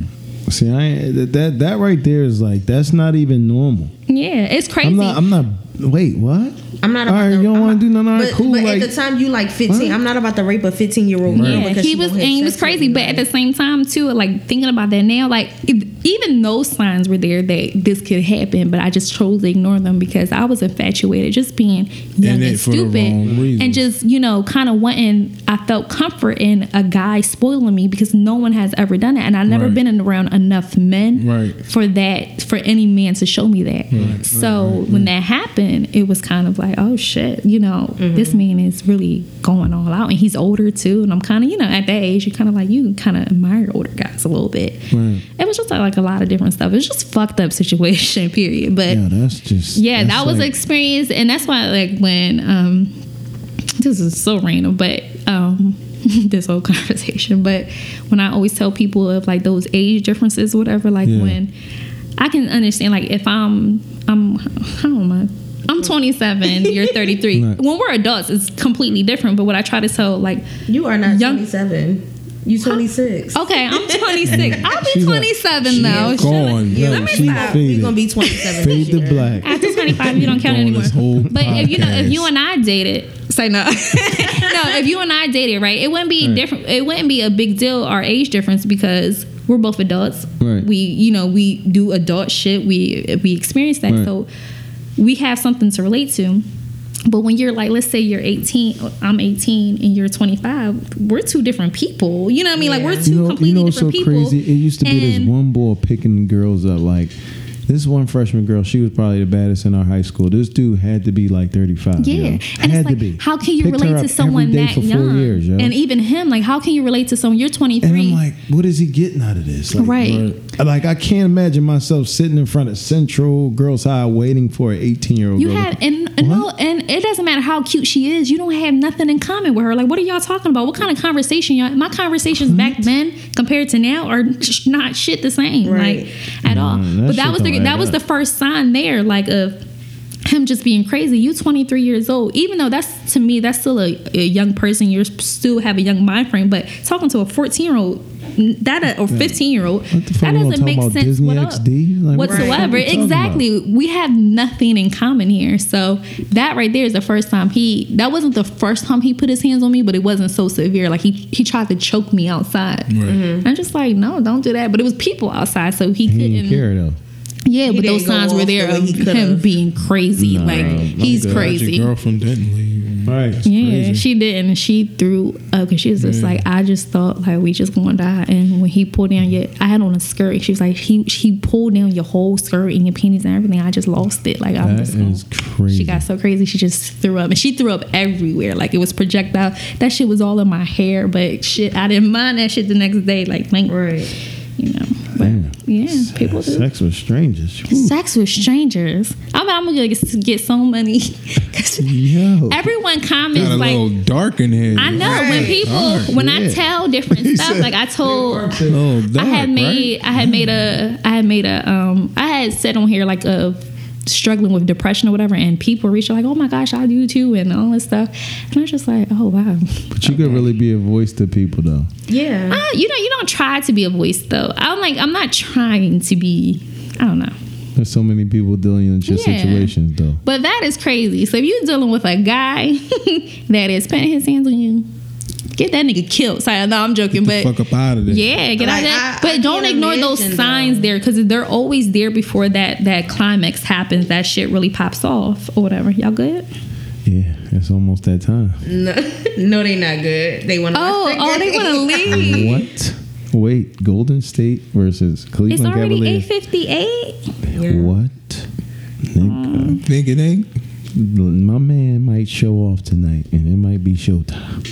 See, I that, that that right there is like that's not even normal. Yeah, it's crazy. I'm not. I'm not. Wait, what? I'm not All about right, you don't I'm wanna do nothing? All right, but, cool, But like- at the time, you like 15. What? I'm not about to rape a 15 year old. Yeah, because he was won't and he was crazy, but at the same time too, like thinking about that now, like if, even those signs were there that this could happen, but I just chose to ignore them because I was infatuated, just being young And and, it for the stupid, wrong and just you know, kind of wanting. I felt comfort in a guy spoiling me because no one has ever done it, and I've never Right. been around enough men Right. for that for any man to show me that. So when that happened, it was kind of like, oh shit, you know, Mm-hmm. this man is really going all out, and he's older too. And I'm kind of, you know, at that age, you kind of like you kind of admire older guys a little bit. Right. It was just like a lot of different stuff. It was just fucked up [laughs] situation, period. But Yeah, that's just. yeah, that's that was like, an experience, and that's why like when um, this is so random, but um, [laughs] this whole conversation, but when I always tell people of like those age differences, whatever, like Yeah. when I can understand, like if I'm I'm how am I? I'm 27, you're [laughs] 33. Right. When we're adults, it's completely different. But what I try to tell, like, You are not Young- 27. You 26. okay, I'm [laughs] 26. Mm, I'll be She's a- 27 though. Gone. Yeah, Yo, let me she stop. faded. We're gonna be 27. fade this year. black. After 25, you don't count anymore. this whole But if you know, if you and I dated, say no, [laughs] no. If you and I dated, right, it wouldn't be different. It wouldn't be a big deal our age difference because we're both adults. Right. We, you know, we do adult shit. We we experience that, Right. so we have something to relate to. But when you're like, let's say you're 18, I'm 18, and you're 25, we're two different people. You know what I mean? Like we're Yeah. two You know, you know what's so people. crazy? It used to be this one boy picking girls up. Like this one freshman girl, she was probably the baddest in our high school. This dude had to be like thirty five. Yeah, yo. and had it's like, to be. how can you Picked relate to someone that for young? Four years, yo. And even him, like, how can you relate to someone? You're 23. And I'm like, what is he getting out of this? Like, Right. Like I can't imagine myself sitting in front of Central Girls High waiting for an 18 year old. you girl. have, and, and no, and it doesn't matter how cute she is. You don't have nothing in common with her. Like, what are y'all talking about? What kind of conversation y'all? My conversations back then compared to now are sh- not shit the same, Right. like at all. Mm, But that was the don't that was the first sign there, like of him just being crazy. You 23 years old, even though that's to me that's still a, a young person. You still have a young mind frame, but talking to a 14 year old. That uh, or 15 year old What that doesn't make sense Disney what XD? Like, what whatsoever. we talking Exactly, we have nothing in common here. So that right there is the first time he. That wasn't the first time he put his hands on me, but it wasn't so severe. Like he he tried to choke me outside. Right. I'm just like, no, don't do that. But it was people outside, so he, He couldn't. didn't care though. Yeah, but those signs were there the of him could've. being crazy. Nah, like my he's God. crazy. Your girlfriend didn't leave. Right. Yeah, crazy. she didn't. she threw up because she was just Yeah. like, I just thought like we just gonna die. And when he pulled down your, I had on a skirt. She was like, he he pulled down your whole skirt and your panties and everything. I just lost it. Like I'm That just. gonna- is crazy. She got so crazy. She just threw up, and she threw up everywhere. Like it was projectile. That shit was all in my hair, but shit, I didn't mind that shit the next day. Like thank Right. you know. But Damn. yeah, people do. Sex with strangers. Whew. Sex with strangers. I mean, I'm gonna get, get so many. Yo. [laughs] Everyone comments Got a like, little dark in here. I know when people Dark, when I tell different [laughs] stuff. said- Like I told, Oh, dark, I had right? made, I had made a, I had made a, um, I had said on here like a struggling with depression or whatever, and people reach out like, oh my gosh, I do too, and all this stuff, and I was just like, oh wow. But you could really be a voice to people though. Yeah. Uh, you know, you don't try to be a voice though. I'm like, I'm not trying to be. I don't know. There's so many people dealing with your Yeah. situations, though. But that is crazy. So if you're dealing with a guy [laughs] that is putting his hands on you, get that nigga killed. Sorry, no, I'm joking, the but fuck up out of there. yeah, get out of that. I- But I don't ignore those signs though. there because they're always there before that that climax happens. That shit really pops off or whatever. Y'all good? Yeah, it's almost that time. No, [laughs] no, they not good. They want to. Oh, oh, they want to [laughs] leave. What? Wait, Golden State versus Cleveland It's already eight fifty eight. Yeah. What? Nigga, Think it ain't. my man might show off tonight, and it might be showtime.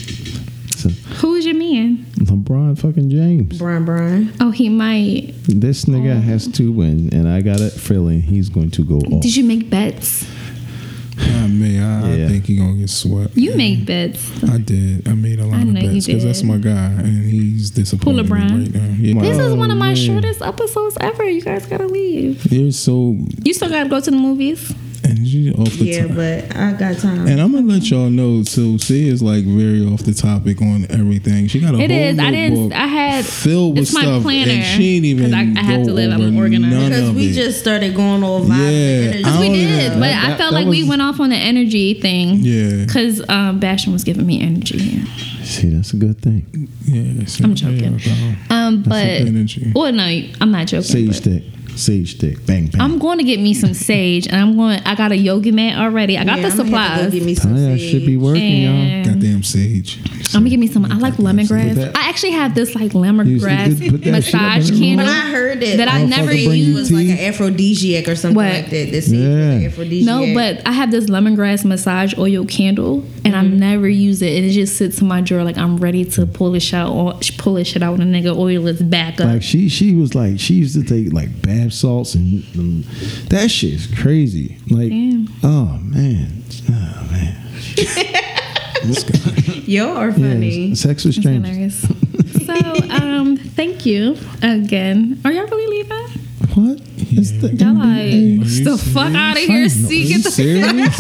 So Who's your man? LeBron fucking James. Brian, Brian. Oh, he might. This nigga oh. has to win, and I got a feeling he's going to go off. Did you make bets? Ah, I mean, I, Yeah. I think he gonna get swept. You make bets. I did. I made a lot I of know you bets because that's my guy, and he's disappointed me Brian. right now. Yeah. This is one of my man. shortest episodes ever. You guys gotta leave. You're so You still gotta go to the movies. And you off the Yeah, top. but I got time. And I'm gonna let y'all know too. C is like very off the topic on everything. She got a It whole is. I didn't. I had. filled with It's my stuff, planner. and she ain't even 'cause I, I have to live. I'm organized. because we it. just started going all vibes. Yeah, and energy. We did, even- but that- I felt that like we was- went off on the energy thing. Yeah, Because um, Bastion was giving me energy. See, that's a good thing. yeah. I'm joking. yeah. Um, but That's energy. well, no, I'm not joking. Sage stick, sage stick, bang bang. I'm going to get me some sage, and I'm going. I got a yoga mat already. I got Yeah, the I'm gonna have to go supplies. get me some Tanya sage. should be working, y'all. And Goddamn sage. I'm gonna give me some. I like lemongrass. I actually have this like You- you lemongrass could put that shit up massage in the candle When I heard that, that I never bring used. like an aphrodisiac or something What? like that. This yeah. Yeah. aphrodisiac. No, but I have this lemongrass massage oil candle, and Mm-hmm. I've never used it. And it just sits in my drawer like I'm ready to pull it out. Or pull this shit out when the nigga oil is back up. Like she, she was like she used to take like bath salts and, and that shit is crazy. Like, Damn. oh man, oh man. [laughs] y'all are Yeah, funny. sex with It's strangers. hilarious. [laughs] so, um, thank you again. Are y'all really leaving? What? It's the Y'all NBA. like the fuck out of here. See, get the serious? [laughs]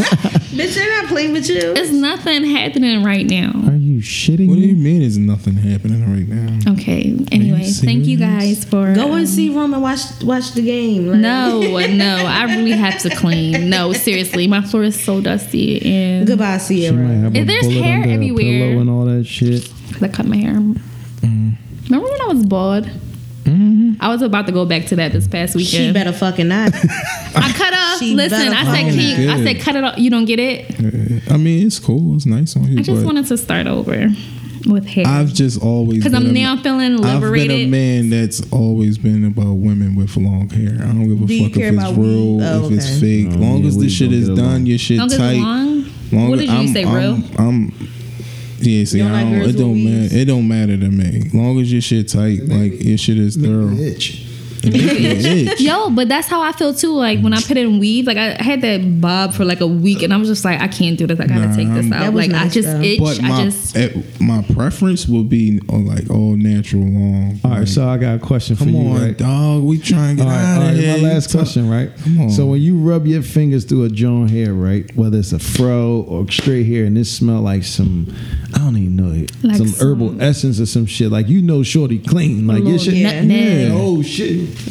Bitch, they're not playing with you. It's nothing happening right now. Are you shitting what do you mean? Is nothing happening right now? Okay. Anyway, thank you guys for Go um, and see Rome and watch watch the game. Like, No, no, I really have to clean. No, seriously, my floor is so dusty and Goodbye, She might Sierra. have a If there's hair under everywhere- and all that shit. I cut my hair. Mm-hmm. Remember when I was bald? I was about to go back to that this past weekend. She better fucking not. I cut off. She Listen, I said, fucking can you, I said, cut it off. You don't get it. I mean, it's cool. It's nice on you, I just wanted to start over with hair I've just always because I'm a- now feeling liberated. I've been a man that's always been about women with long hair. I don't give a Do fuck if it's about real. Oh, if it's fake. Oh, long yeah, as this shit is done, along. your shit Long as tight. it's long. Long What as- did you I'm, say, I'm, real? I'm, yeah, see, You don't I don't, girls it don't matter. It don't matter to me. Long as your shit tight, like your shit is thorough. Itch. It make you itch. Yo, but that's how I feel too. Like when I put in weave, like I had that bob for like a week, and I was just like, I can't do this. I gotta Nah, take this I'm- out. That was Like I just though. itch. But my I just eh, my preference would be uh, like all natural long. All right, Like, so I got a question for come you, on, right? dog. We trying to get right, out all of here. My last question, right? Come on. So when you rub your fingers through a John hair, right, whether it's a fro or straight hair, and it smell like some, I don't even know it, Like some, some- herbal essence or some shit, like you know, shorty clean, like your little shit, nutmeg. yeah, oh shit, [laughs]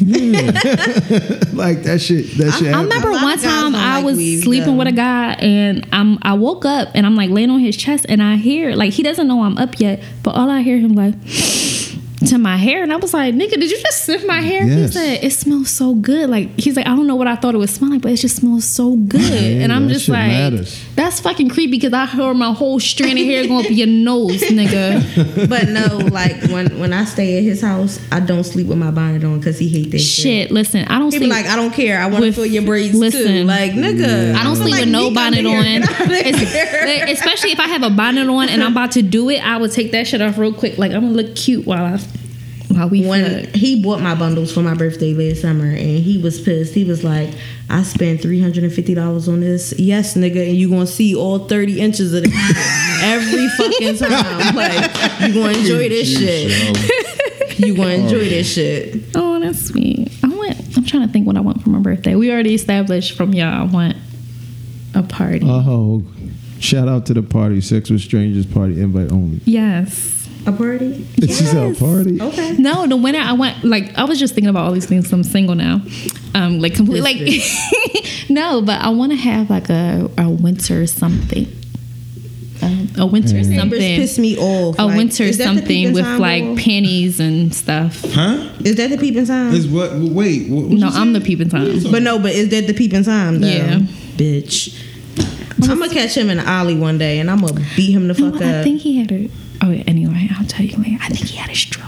like that shit, that shit. I happen. remember one time I like was weave, sleeping though. with a guy and I'm I woke up and I'm like laying on his chest and I hear like he doesn't know I'm up yet, but all I hear him like to my hair and I was like, nigga, did you just sniff my hair? He said, It smells so good. Like he's like, I don't know what I thought it would smell like, but it just smells so good. Yeah, and I'm just like matters. that's fucking creepy because I heard my whole strand of hair going up your nose, [laughs] nigga. but no, like when when I stay at his house, I don't sleep with my bonnet on because he hate that shit. Shit, listen, I don't He sleep like, I don't care. I want to with- feel your braids too. listen, Like nigga, I don't I'm sleep like, with no bonnet out on. of [laughs] here. Get out of Es- here." Especially if I have a bonnet on and I'm about to do it, I would take that shit off real quick. Like I'm gonna look cute while I while we when fuck. he bought my bundles for my birthday last summer and he was pissed. He was like, I spent three hundred and fifty dollars on this. Yes, nigga, and you gonna see all thirty inches of it [laughs] every fucking time. [laughs] Like you gonna enjoy this shit. [laughs] You gonna enjoy oh. this shit. Oh, that's sweet. I went. I'm trying to think what I want for my birthday. We already established from y'all. I want a party. Oh, shout out to the party, sex with strangers party, invite only. yes. A party? She's at a party. Okay. No, the winter I went like I was just thinking about all these things. I'm single now, um, like completely like [laughs] no, but I want to have like a a winter something, um, a winter Mm. Something, piss me off. a Like, winter is that the something with Tom like rule? panties and stuff. Huh? Is that the peeping time? Is what? Wait. What, No, I'm the peeping time. But no, but is that the peeping time? Though? Yeah. bitch. I'm gonna catch him in the alley one day, and I'm gonna beat him the No, up. I think he had a. Oh, yeah, anyway, I'll tell you later. I think he had a stroke.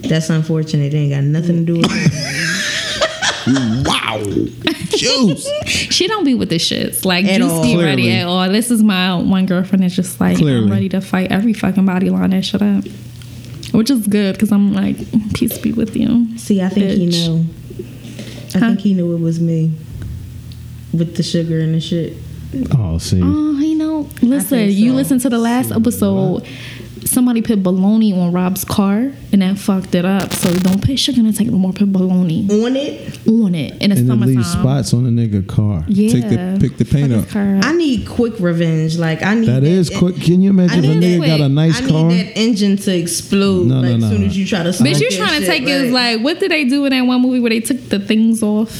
That's unfortunate. It ain't got nothing to do with it. [laughs] Wow. Juice. [laughs] She don't be with the shits. Like At Juice all. be ready at all. This is my one girlfriend that's just like Clearly. I'm ready to fight every fucking body line that shit up. Which is good because I'm like, peace be with you. See, I think he Bitch. know. I Huh? think he knew it was me with the sugar and the shit. Oh, see. Oh, you know, listen, think you so. listen to the last episode. Somebody put baloney on Rob's car and that fucked it up. So don't put sugar in the tank no more. Put baloney On it, on it in the and it summertime. leaves spots on the nigga car. Yeah, Take the- pick the paint up. I need quick revenge. Like I need That is quick. Can you imagine if a I need nigga that got a nice I car? need that engine to explode. No, no, like no. as soon as you try to. Bitch, you that trying to shit, take us like what did they do in that one movie where they took the things off?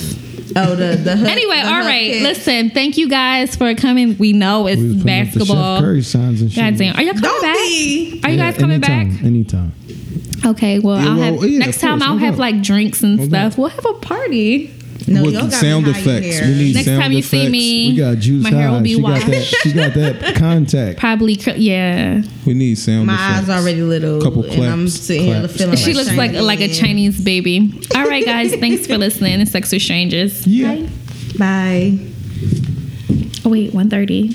Oh the the [laughs] hood- Anyway, the all hood right. kit. Listen, thank you guys for coming. We know it's We was putting up the Chef basketball. Curry signs and shit. God damn. Are y'all coming Don't back? be. Are you Yeah, guys coming anytime, back? Anytime. Okay, well, Yeah, I'll well, have yeah, next of time course, I'll no have doubt. like drinks and No stuff. We'll have a party. No, With y'all the got sound effects. here. We need Next sound time you see effects. me, We got juice my hair will high. be She got that. She got that [laughs] contact. Probably, yeah. We need sound My effects. eyes already little, Couple and I'm claps, here feeling She like looks like like a Chinese baby. All right, guys. thanks for listening to Sex with Strangers. Yeah. Bye. Bye. Oh wait, one thirty.